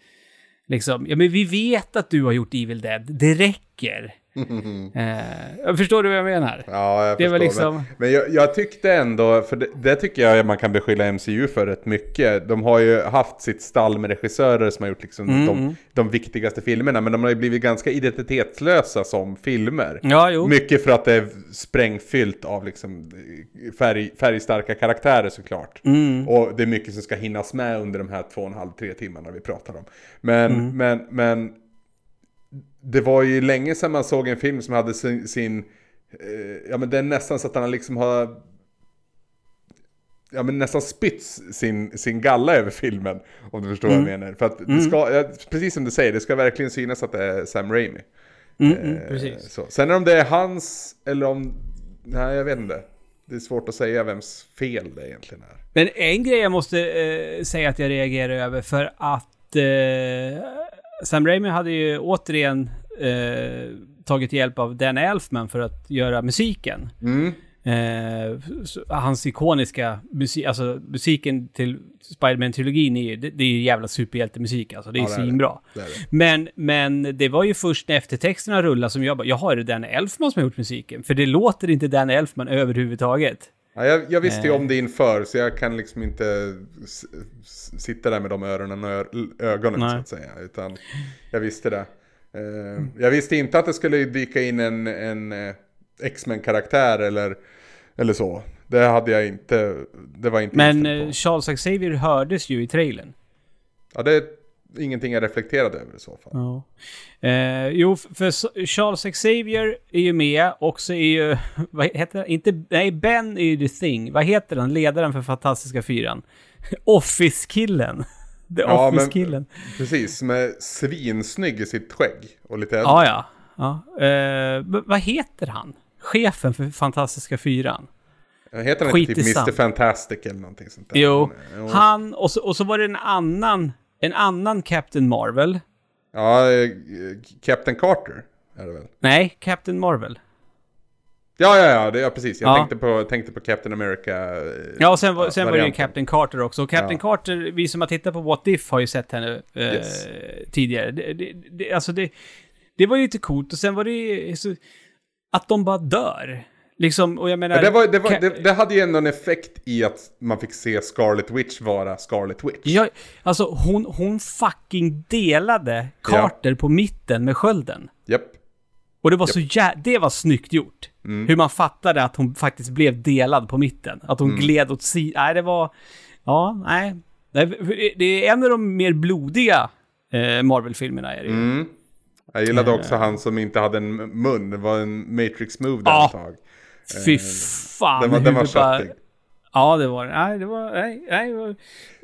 Liksom, ja men vi vet att du har gjort Evil Dead, det räcker. Eh, förstår du vad jag menar? Ja, jag Det var förstår. liksom- Men, men jag, jag tyckte ändå, för det, det tycker jag man kan beskylla MCU för rätt mycket. De har ju haft sitt stall med regissörer som har gjort liksom Mm, de, de viktigaste filmerna. Men de har ju blivit ganska identitetslösa som filmer. Ja, jo. Mycket för att det är sprängfyllt av liksom färg, färgstarka karaktärer såklart. Mm. Och det är mycket som ska hinnas med under de här två och en halv, tre timmarna vi pratar om. Men, Mm. men, men det var ju länge sedan man såg en film som hade sin, sin eh, ja men det är nästan så att han liksom har Ja men nästan spytt sin, sin galla över filmen. Om du förstår vad jag menar. För att det ska, ja, precis som du säger, det ska verkligen synas att det är Sam Raimi. Mm, mm, Eh, precis. Så. Sen om det är hans eller om... Nej jag vet inte. Det är svårt att säga vems fel det egentligen är. Men en grej jag måste eh, säga att jag reagerar över för att eh, Sam Raimi hade ju återigen eh, tagit hjälp av Dan Elfman för att göra musiken. Mm. Eh, hans ikoniska musik, alltså musiken till Spiderman-trilogin är ju, det, det är ju jävla superhjältemusik alltså. Det är Ja, svinbra. Men, men det var ju först när eftertexterna rullade som jag bara, jaha, är det Dan Elfman som har gjort musiken? För det låter inte Dan Elfman överhuvudtaget. Ja, jag, jag visste ju Eh. om det inför så jag kan liksom inte sitta där med de öronen och ögonen Nej. så att säga. Utan jag visste det. Eh, jag visste inte att det skulle dyka in en, en eh, X-Men-karaktär eller, eller så. Det hade jag inte, det var inte Men eh. Charles Xavier hördes ju i trailern. Ja, det ingenting jag reflekterade över i så fall. Ja. Eh, jo, för Charles Xavier är ju med och så är ju, vad heter han? Inte, nej, Ben är ju The Thing. Vad heter han? Ledaren för Fantastiska Fyran. Office-killen. The Ja, Office-killen. Precis, är svinsnygg i sitt skägg och lite äldre. Ja, ja. ja. Eh, vad heter han? Chefen för Fantastiska Fyran. Heter han inte typ. Mr. Fantastic eller någonting sånt där? Jo, eh, han och så, och så var det en annan, en annan Captain Marvel. Ja, eh, Captain Carter är det väl? Nej, Captain Marvel. Ja, ja, ja, det, ja precis. Jag Ja. tänkte, på, tänkte på Captain America. eh, Ja, och sen, var- sen var det ju. Captain Carter också. Och Captain Ja. Carter, vi som har tittat på What If har ju sett henne eh, Yes. tidigare. Det, det, det, alltså det, det var ju lite coolt och sen var det ju att de bara dör. Liksom, och jag menar... Men det, var, det, var, det, det hade ju ändå en effekt i att man fick se Scarlet Witch vara Scarlet Witch. Ja, alltså hon, hon fucking delade Carter på mitten med skölden. Japp. Och det var så jä... Det var snyggt gjort. Mm. Hur man fattade att hon faktiskt blev delad på mitten. Att hon Mm. gled åt sidan. Nej, det var... Ja, nej. Nej, Det är en av de mer blodiga eh, Marvel-filmerna är det ju. Mm. Jag gillade Eh. också han som inte hade en mun. Det var en Matrix-move där Ja. ett tag. Fy fan. Den var, den var köttig. Ja, det var Nej, det var... Nej, nej. Var...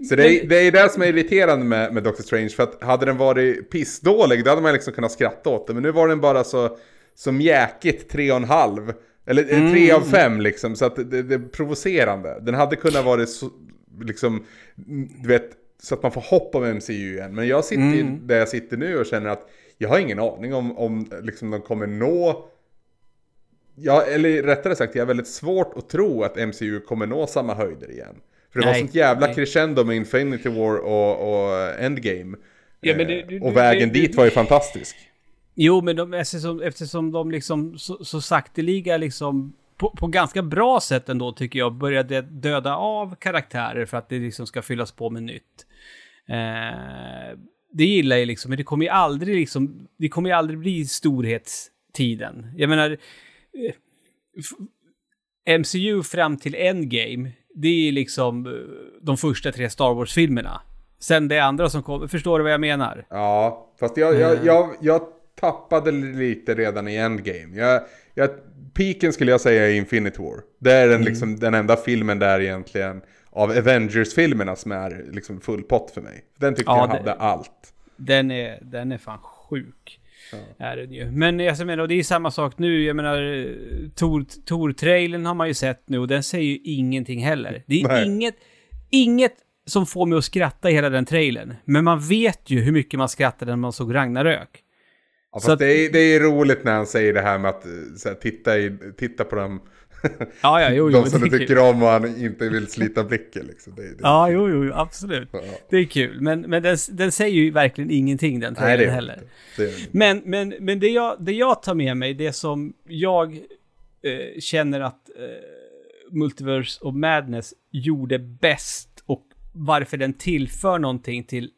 Så det är, det är det som är irriterande med, med Doctor Strange. För att hade den varit pissdålig då hade man liksom kunnat skratta åt det. Men nu var den bara så, så mjäkigt tre och en halv. Eller mm. tre av fem liksom. Så att det, det är provocerande. Den hade kunnat vara så, liksom, du vet, så att man får hopp om MCU igen. Men jag sitter Mm. där jag sitter nu och känner att jag har ingen aning om, om liksom, de kommer nå Ja, eller rättare sagt, jag har väldigt svårt att tro att MCU kommer nå samma höjder igen. För det var Nej, sånt jävla nej. crescendo med Infinity War och, och Endgame. Ja, men det- Eh, det- och vägen det- dit var ju fantastisk. Jo, men de, eftersom, eftersom de liksom så, så sakteliga liksom på, på ganska bra sätt ändå tycker jag började döda av karaktärer för att det liksom ska fyllas på med nytt. Eh, det gillar jag liksom, men det kommer ju aldrig liksom, det kommer ju aldrig bli storhetstiden. Jag menar, MCU fram till Endgame, det är liksom eh, de första tre Star Wars-filmerna. Sen det andra som kommer, förstår du vad jag menar? Ja, fast jag, Eh. jag, jag, jag tappade lite redan i Endgame. Jag, jag, peaken skulle jag säga är Infinity War. Det är Mm. den, liksom, den enda filmen där egentligen av Avengers-filmerna som är liksom full pott för mig. Den tyckte Ja, jag hade allt. Den är, den är fan sjuk. Är den ju. Men jag menar, och det är samma sak nu. Jag menar, Tor- Tor-trailern har man ju sett nu och den säger ju ingenting heller. Det är Nej. inget, inget som får mig att skratta i hela den trailern. Men man vet ju hur mycket man skrattade när man såg Ragnarök. Ja, fast det, är, det är roligt när han säger det här med att eh, så här, titta, i, titta på dem. Ja, ja, jo, jo, de som det du tycker kul. om och han inte vill slita blicken. Liksom. Det, det, Ja, jo, jo, absolut. Ja. Det är kul. Men, men den, den säger ju verkligen ingenting den Nej, det trailern heller. Det är, Men, men, men det, jag, det jag tar med mig, det som jag eh, känner att eh, Multiverse of Madness gjorde bäst och varför den tillför någonting till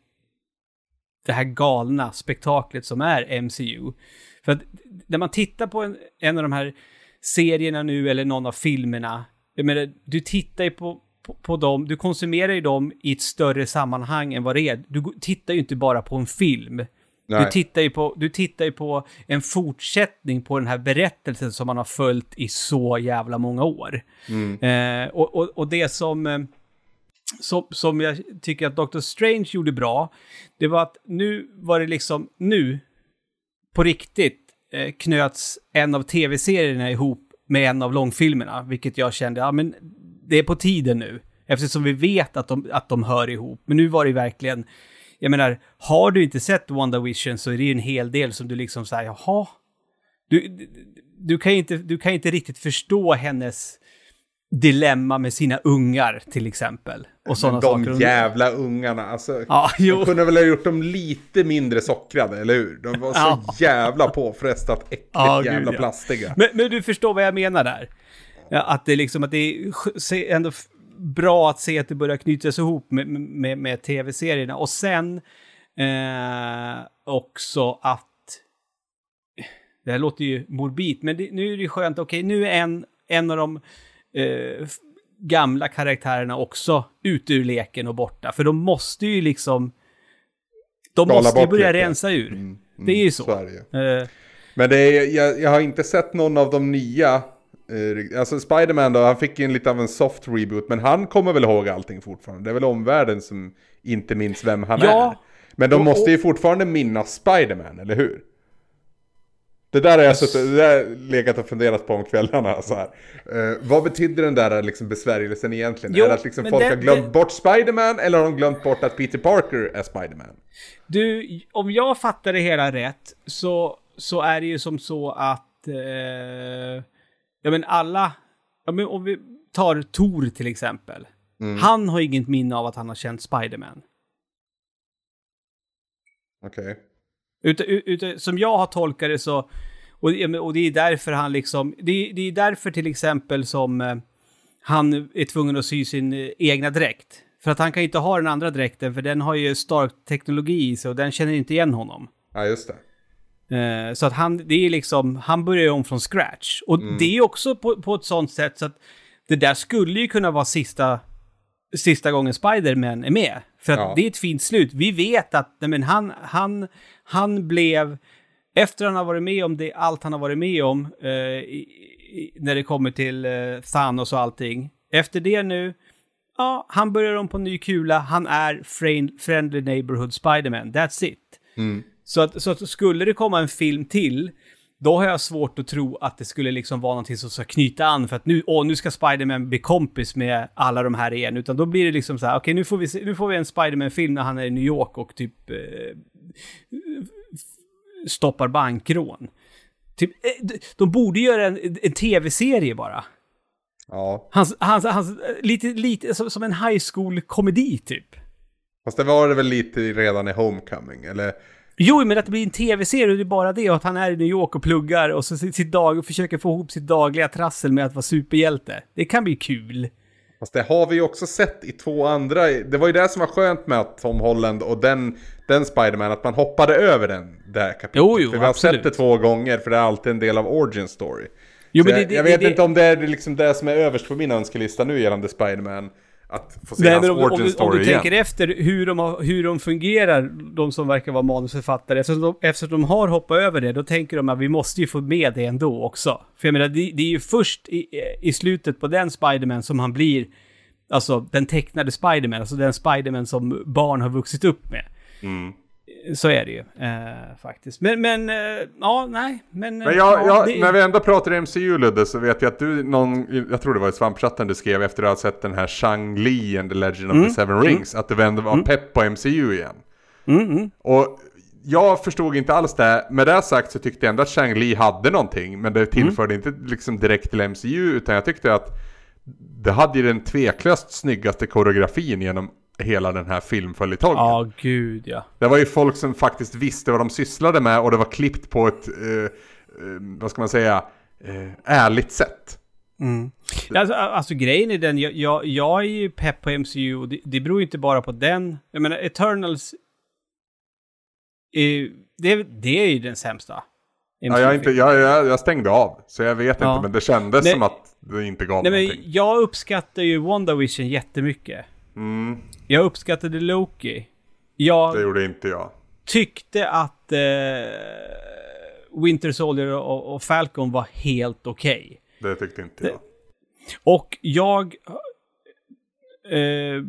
det här galna spektaklet som är MCU. För att när man tittar på en, en av de här serierna nu eller någon av filmerna, jag menar, du tittar ju på, på, på dem, du konsumerar ju dem i ett större sammanhang än vad det är. Du tittar ju inte bara på en film. Du tittar, ju på, du tittar ju på en fortsättning på den här berättelsen som man har följt i så jävla många år. Mm. Eh, och, och, och det som, eh, som, som jag tycker att Doctor Strange gjorde bra, det var att nu var det liksom, nu, på riktigt, Eh, knöts en av tv-serierna ihop med en av långfilmerna, vilket jag kände, ja men det är på tiden nu. Eftersom vi vet att de, att de hör ihop. Men nu var det verkligen, jag menar, har du inte sett WandaVision så är det ju en hel del som du liksom säger, jaha? Du, du, du, kan inte, du kan ju inte riktigt förstå hennes dilemma med sina ungar till exempel. Och sådana de saker. jävla ungarna, alltså. Ja. De kunde väl ha gjort dem lite mindre sockrade, eller hur? De var så Ja. jävla påfrestat, äckligt Ja, gud, jävla ja. plastiga. Men, men du förstår vad jag menar där? Att det liksom, att det är ändå bra att se att det börjar knytas ihop med, med, med tv-serierna. Och sen eh, också att... Det här låter ju morbid, men det, nu är det ju skönt, okej, nu är en, en av de eh, gamla karaktärerna också ute ur leken och borta. För de måste ju liksom... De Skala måste ju börja lite. rensa ur. Mm, Det är ju så. ju. Eh, Men det är, jag, jag har inte sett någon av de nya. Eh, alltså Spiderman då, han fick ju en lite av en soft reboot. Men han kommer väl ihåg allting fortfarande. Det är väl omvärlden som inte minns vem han Ja. är. Men de Och- måste ju fortfarande minnas Spiderman, eller hur? Det där har jag suttit, det där legat och funderat på om kvällarna. Så här. Eh, vad betyder den där liksom, besvärjelsen egentligen? Jo, är det att liksom folk det- har glömt det- bort Spiderman eller har de glömt bort att Peter Parker är Spiderman? Du, om jag fattar det hela rätt så, så är det ju som så att... Eh, ja men alla... Ja men om vi tar Tor till exempel. Han har inget minne av att han har känt Spiderman. Okej. Utan, utan, som jag har tolkat det så... Och, och det är därför han liksom... Det, det är därför till exempel som eh, han är tvungen att sy sin eh, egna dräkt. För att han kan inte ha den andra dräkten för den har ju Stark-teknologi i sig och den känner inte igen honom. Ja, just det. Eh, så att han, det är liksom, han börjar om från scratch. Och det är också på, på ett sånt sätt så att det där skulle ju kunna vara sista, sista gången Spider-Man är med. För att Ja. det är ett fint slut. Vi vet att nej, men han, han, han blev, efter han har varit med om det, allt han har varit med om, eh, i, i, när det kommer till eh, Thanos och allting. Efter det nu, ja, han börjar om på ny kula. Han är friend, Friendly Neighborhood Spider-Man. That's it. Så att, så att skulle det komma en film till, då har jag svårt att tro att det skulle liksom vara någonting som ska knyta an för att nu, åh, nu ska Spider-Man bli kompis med alla de här igen. Utan då blir det liksom så här, okej, nu, får vi se, nu får vi en Spider-Man-film när han är i New York och typ eh, stoppar bankrån. Typ, eh, de borde göra en, en tv-serie bara. Ja. Hans, hans, hans, eh, lite, lite som, som en high school-komedi typ. Fast det var det väl lite redan i Homecoming, eller? Jo, men att det blir en tv-serie det är bara det och att han är i New York och pluggar och så sitt, sitt dag och försöker få ihop sitt dagliga trassel med att vara superhjälte. Det kan bli kul. Fast det har vi ju också sett i två andra. Det var ju det som var skönt med att Tom Holland och den, den Spiderman, att man hoppade över den där kapitlet. Jo, jo, för vi har absolut. sett det två gånger, för det är alltid en del av origin story. Jo, men det- jag, det- jag vet det- inte om det är liksom det som är överst på min önskelista nu gällande Spiderman. Att få se Nej, hans om, origin om, du, om story du igen. tänker efter hur de, har, hur de fungerar, de som verkar vara manusförfattare, eftersom de, eftersom de har hoppat över det, då tänker de att vi måste ju få med det ändå också. För jag menar, det, det är ju först i, i slutet på den Spiderman som han blir, alltså den tecknade Spiderman, alltså den Spiderman som barn har vuxit upp med. Mm. Så är det ju eh, faktiskt. Men, men eh, ja, nej, men... Men jag, ja, jag, det- när vi ändå pratar MCU Ludde så vet jag att du någon, jag tror det var i svampchatten du skrev efter att ha sett den här Shang-Li and the Legend of Mm. the Seven Rings, att du ändå var pepp på MCU igen. Mm, mm. Och jag förstod inte alls det. Med det sagt så tyckte jag ändå att Shang-Li hade någonting. Men det tillförde inte liksom direkt till MCU. Utan jag tyckte att det hade ju den tveklöst snyggaste koreografin genom hela den här filmföljetongen. Ja, gud ja. Det var ju folk som faktiskt visste vad de sysslade med och det var klippt på ett, eh, eh, vad ska man säga, eh, ärligt sätt. Mm. Alltså, alltså grejen är den, jag, jag, jag är ju pepp på MCU och det, det beror ju inte bara på den. Jag menar, Eternals, är, det, det är ju den sämsta. Ja, jag, inte, jag, jag, jag stängde av, så jag vet Ja. inte, men det kändes Nej. som att det inte gav Nej, men någonting. jag uppskattar ju WandaVision jättemycket. Mm, Jag uppskattade Loki. Jag det gjorde inte jag. tyckte att eh, Winter Soldier och, och Falcon var helt okej. Det tyckte inte jag. Och jag eh,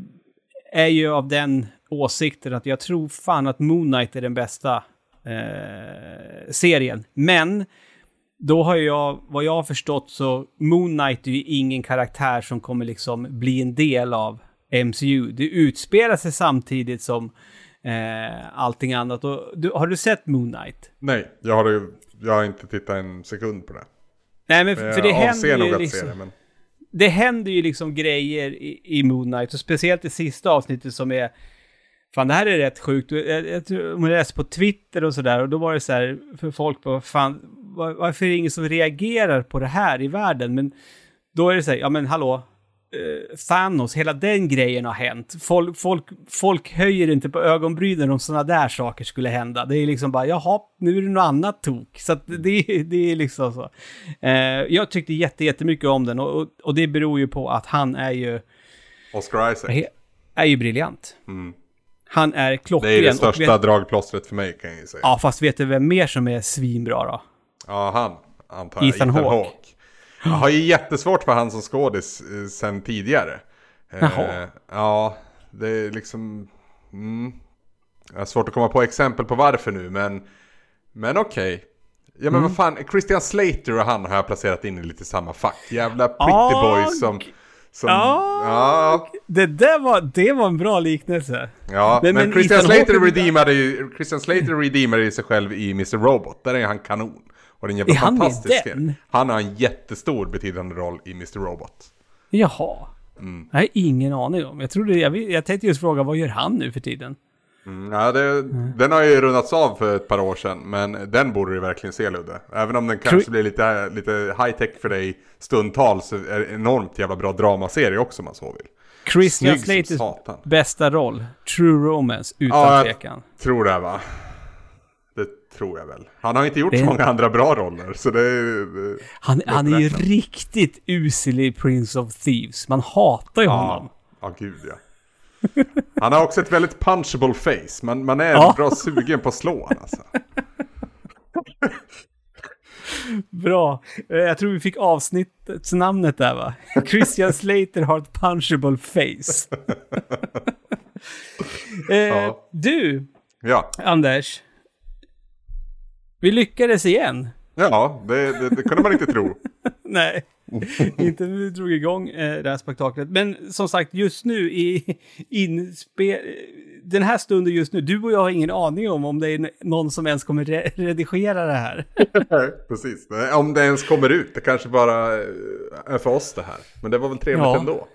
är ju av den åsikten att jag tror fan att Moon Knight är den bästa eh, serien. Men då har jag, vad jag har förstått så, Moon Knight är ju ingen karaktär som kommer liksom bli en del av MCU. Det utspelar sig samtidigt som eh, allting annat. Och, du, har du sett Moon Knight? Nej, jag har, jag har inte tittat en sekund på det. Nej, men Men för det händer nog ju att liksom... se det, men... det händer ju liksom grejer i, i Moon Knight, och speciellt det sista avsnittet som är... Fan, det här är rätt sjukt. Jag, jag, jag läste på Twitter och sådär, och då var det så här, för folk bara, fan, var, varför är det ingen som reagerar på det här i världen? Men då är det så här, ja men hallå, eh, Thanos, hela den grejen har hänt. Folk, folk, folk höjer inte på ögonbrynen om sådana där saker skulle hända. Det är liksom bara, jaha, nu är det något annat tok. Så att det, det är liksom så. Eh, jag tyckte jätte, jättemycket om den och, och, det beror ju på att han är ju, Oscar Isaac. är ju briljant. Mm. Han är klockren. Det är det största vet, dragplåstret för mig kan jag ju säga. Ja, fast vet du vem mer som är svinbra då? Ja, han antar jag. Ethan Hawke. Jag har ju jättesvårt för han som skådis eh, sen tidigare. Eh, Jaha. ja, det är liksom... Mm. Jag har svårt att komma på exempel på varför nu, men... Men okej. Ja men Mm. vad fan, Christian Slater och han har jag placerat in i lite samma fack. Jävla pretty Ah, boys som... som Ah. ja, Det där var, det var en bra liknelse. ja, men, Men- men Christian Slater redeemade ju, Christian Slater redeemade ju sig själv i Mr. Robot. Där är han kanon. Och den jävla Är han med fantastisk den? serie. Han har en jättestor betydande roll i Mr. Robot. Jaha. Mm. Jag har ingen aning om. Jag trodde, jag, jag tänkte just fråga, vad gör han nu för tiden? Mm, ja, det, Den har ju rundats av för ett par år sedan, men den borde du verkligen se Ludde. Även om den kanske Tror- blir lite, lite high tech för dig stundtals, så är det enormt jävla bra dramaserie också om man så vill. Christian Slaters bästa roll, True Romance, utan Ja, jag- tvekan. Tror det va? Tror jag väl. Han har inte gjort Det- så många andra bra roller, så det är... Han, han är ju riktigt usel i Prince of Thieves. Man hatar ju honom. Ja, ja gud ja. Han har också ett väldigt punchable face. Man, man är Ja. bra sugen på att slå honom alltså. Bra. Eh, Jag tror vi fick avsnittets namnet där va? Christian Slater har ett punchable face. eh, Ja. Du, Ja, Anders. Vi lyckades igen. ja det, det, det kunde man inte tro. Nej, inte när vi drog igång eh, det här spektaklet. Men som sagt, just nu i inspel... Den här stunden just nu, du och jag har ingen aning om om det är någon som ens kommer re redigera det här. Precis, om det ens kommer ut. Det kanske bara eh, är för oss det här. Men det var väl trevligt Ja. ändå.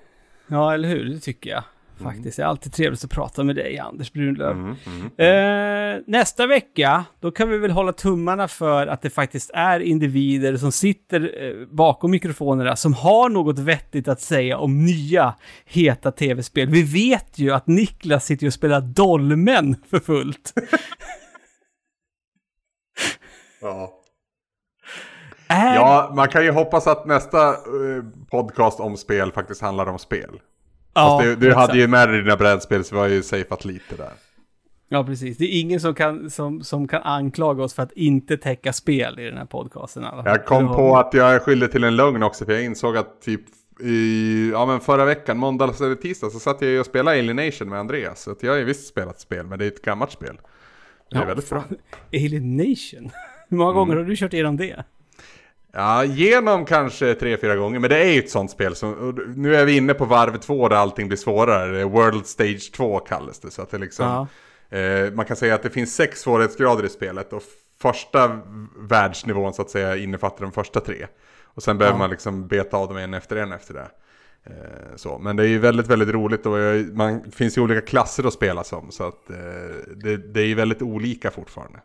Ja, eller hur? Det tycker jag. Faktiskt. Det är alltid trevligt att prata med dig, Anders Brunlöv. Mm, mm. Eh, nästa vecka, då kan vi väl hålla tummarna för att det faktiskt är individer som sitter eh, bakom mikrofonerna som har något vettigt att säga om nya heta tv-spel. Vi vet ju att Niklas sitter och spelar Dolmen för fullt. Ja. Är... ja, man kan ju hoppas att nästa eh, podcast om spel faktiskt handlar om spel. Ja, Fast du, du hade ju med dig dina brädspel så var ju safeat lite där. Ja, precis. Det är ingen som kan, som, som kan anklaga oss för att inte täcka spel i den här podcasten. alla. Jag kom har på vi. att jag är skyldig till en lögn också för jag insåg att typ i, ja men förra veckan, måndag eller tisdag så satt jag ju och spelade Alienation med Andreas. Så jag har ju visst spelat spel, men det är ett gammalt spel. Det är Ja, väldigt bra. fan. Alien Nation. Hur många gånger har du kört igenom det? Ja, genom kanske tre, fyra gånger. Men det är ju ett sånt spel. Som, nu är vi inne på varv två där allting blir svårare. World Stage 2 kallas det. Så att det liksom... Ja. Eh, man kan säga att det finns sex svårighetsgrader i spelet och första världsnivån så att säga innefattar de första tre. Och sen behöver Ja. man liksom beta av dem en efter en efter det. Eh, så. Men det är ju väldigt, väldigt roligt och man det finns ju olika klasser att spela som. Så att eh, det, det är ju väldigt olika fortfarande.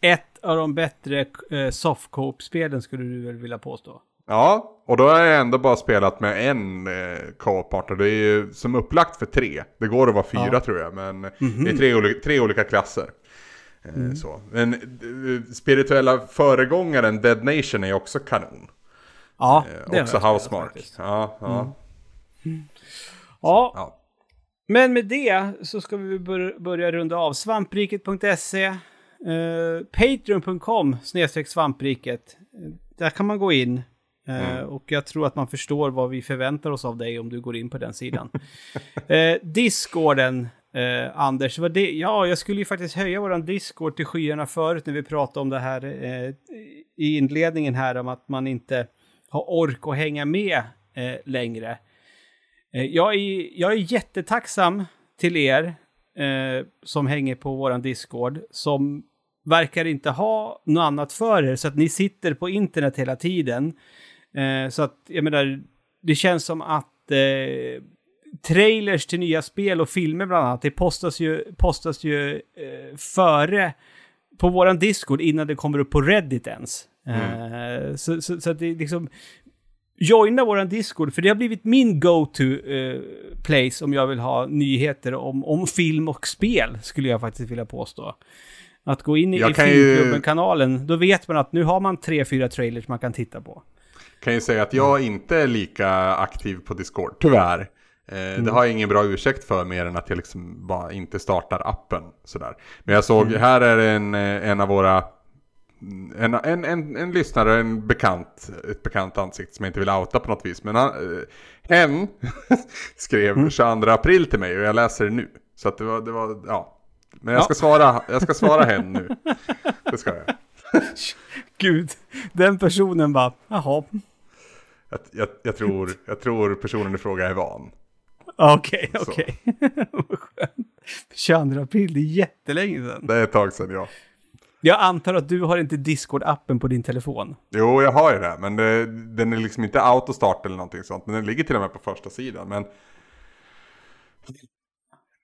Ett av de bättre eh, softcope-spelen skulle du väl vilja påstå? Ja, och då har jag ändå bara spelat med en eh, co-op-partner. Det är ju som upplagt för tre. Det går att vara fyra Ja. tror jag, men det är tre, olika, tre olika klasser. Eh, så. Men eh, spirituella föregångaren Dead Nation är också kanon. Ja, Eh, det också Housemark. Ja, ja. Ja, ja. men med det så ska vi bör- börja runda av. Svampriket.se, eh, patreon.com snedstreck svampriket. Där kan man gå in. Eh, Mm. Och jag tror att man förstår vad vi förväntar oss av dig om du går in på den sidan. eh, Discorden, eh, Anders, vad det, ja, jag skulle ju faktiskt höja våran Discord till skyarna förut när vi pratade om det här eh, i inledningen här om att man inte har ork att hänga med längre. Jag är, jag är jättetacksam till er eh, som hänger på våran Discord, som verkar inte ha något annat för er, så att ni sitter på internet hela tiden. Eh, så att, jag menar, det känns som att eh, trailers till nya spel och filmer bland annat, det postas ju, postas ju eh, före på våran Discord innan det kommer upp på Reddit ens. Eh, så, så, så att det liksom... Joina våran Discord, för det har blivit min go-to eh, place om jag vill ha nyheter om, om film och spel, skulle jag faktiskt vilja påstå. Att gå in i, i kan ju- Filmklubben-kanalen, då vet man att nu har man tre, fyra trailers man kan titta på. Kan ju säga att jag inte är lika aktiv på Discord, tyvärr. Eh, Det har jag ingen bra ursäkt för mer än att jag liksom bara inte startar appen sådär. Men jag såg, här är en, eh, en av våra en, en, en, en lyssnare, en bekant, ett bekant ansikte som jag inte vill outa på något vis. Men han, eh, hen skrev 22 april till mig och jag läser det nu. Så att det var, det var ja. Men jag Ja. ska svara, jag ska svara hen nu. Det ska jag. Gud, den personen bara, jaha, Jag, jag, jag, tror, jag tror personen i fråga är van. okej, okej. Vad skönt. 22 april, det är jättelänge sedan. Det är ett tag sedan ja. Jag antar att du har inte Discord-appen på din telefon. Jo, jag har ju det. Men det, den är liksom inte autostart eller någonting sånt. Men den ligger till och med på första sidan. Men...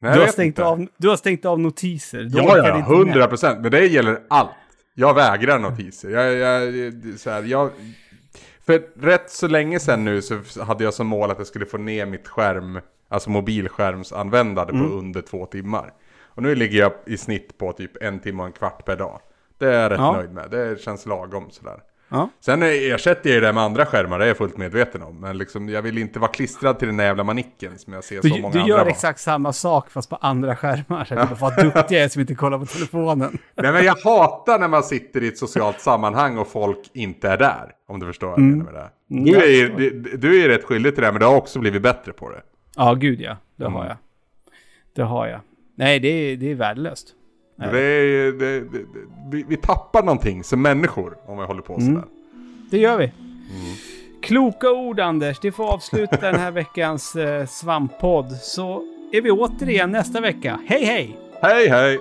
Nej, Du har, stängt inte. av, du har stängt av notiser. Du Ja, ja, hundra procent. Men det gäller allt. Jag vägrar notiser. Jag, jag, så här, jag, för rätt så länge sedan nu så hade jag som mål att jag skulle få ner mitt skärm, alltså mobilskärmsanvändande Mm. på under två timmar. Och nu ligger jag i snitt på typ en timme och en kvart per dag. Det är jag rätt Ja. nöjd med. Det känns lagom sådär. Ja. Sen ersätter jag det med andra skärmar, det är jag fullt medveten om. Men liksom, jag vill inte vara klistrad till den där jävla manicken som jag ser så Du, många du andra gör vara. exakt samma sak fast på andra skärmar. Så du bara, vad duktig jag är som inte kollar på telefonen. Nej men jag hatar när man sitter i ett socialt sammanhang och folk inte är där. Om du förstår vad jag menar med det. Mm, Du är, ju- förstår. du, du är ju rätt skyldig till det, men du har också blivit bättre på det. Ja, gud ja. Det Mm. har jag. Det har jag. Nej, det är, det är värdelöst. Nej. Det är, det, det, vi, vi tappar någonting som människor om vi håller på Mm. sådär. Det gör vi. Kloka ord Anders. Det får avsluta den här veckans eh, svamppodd. Så är vi återigen nästa vecka. Hej hej! Hej hej!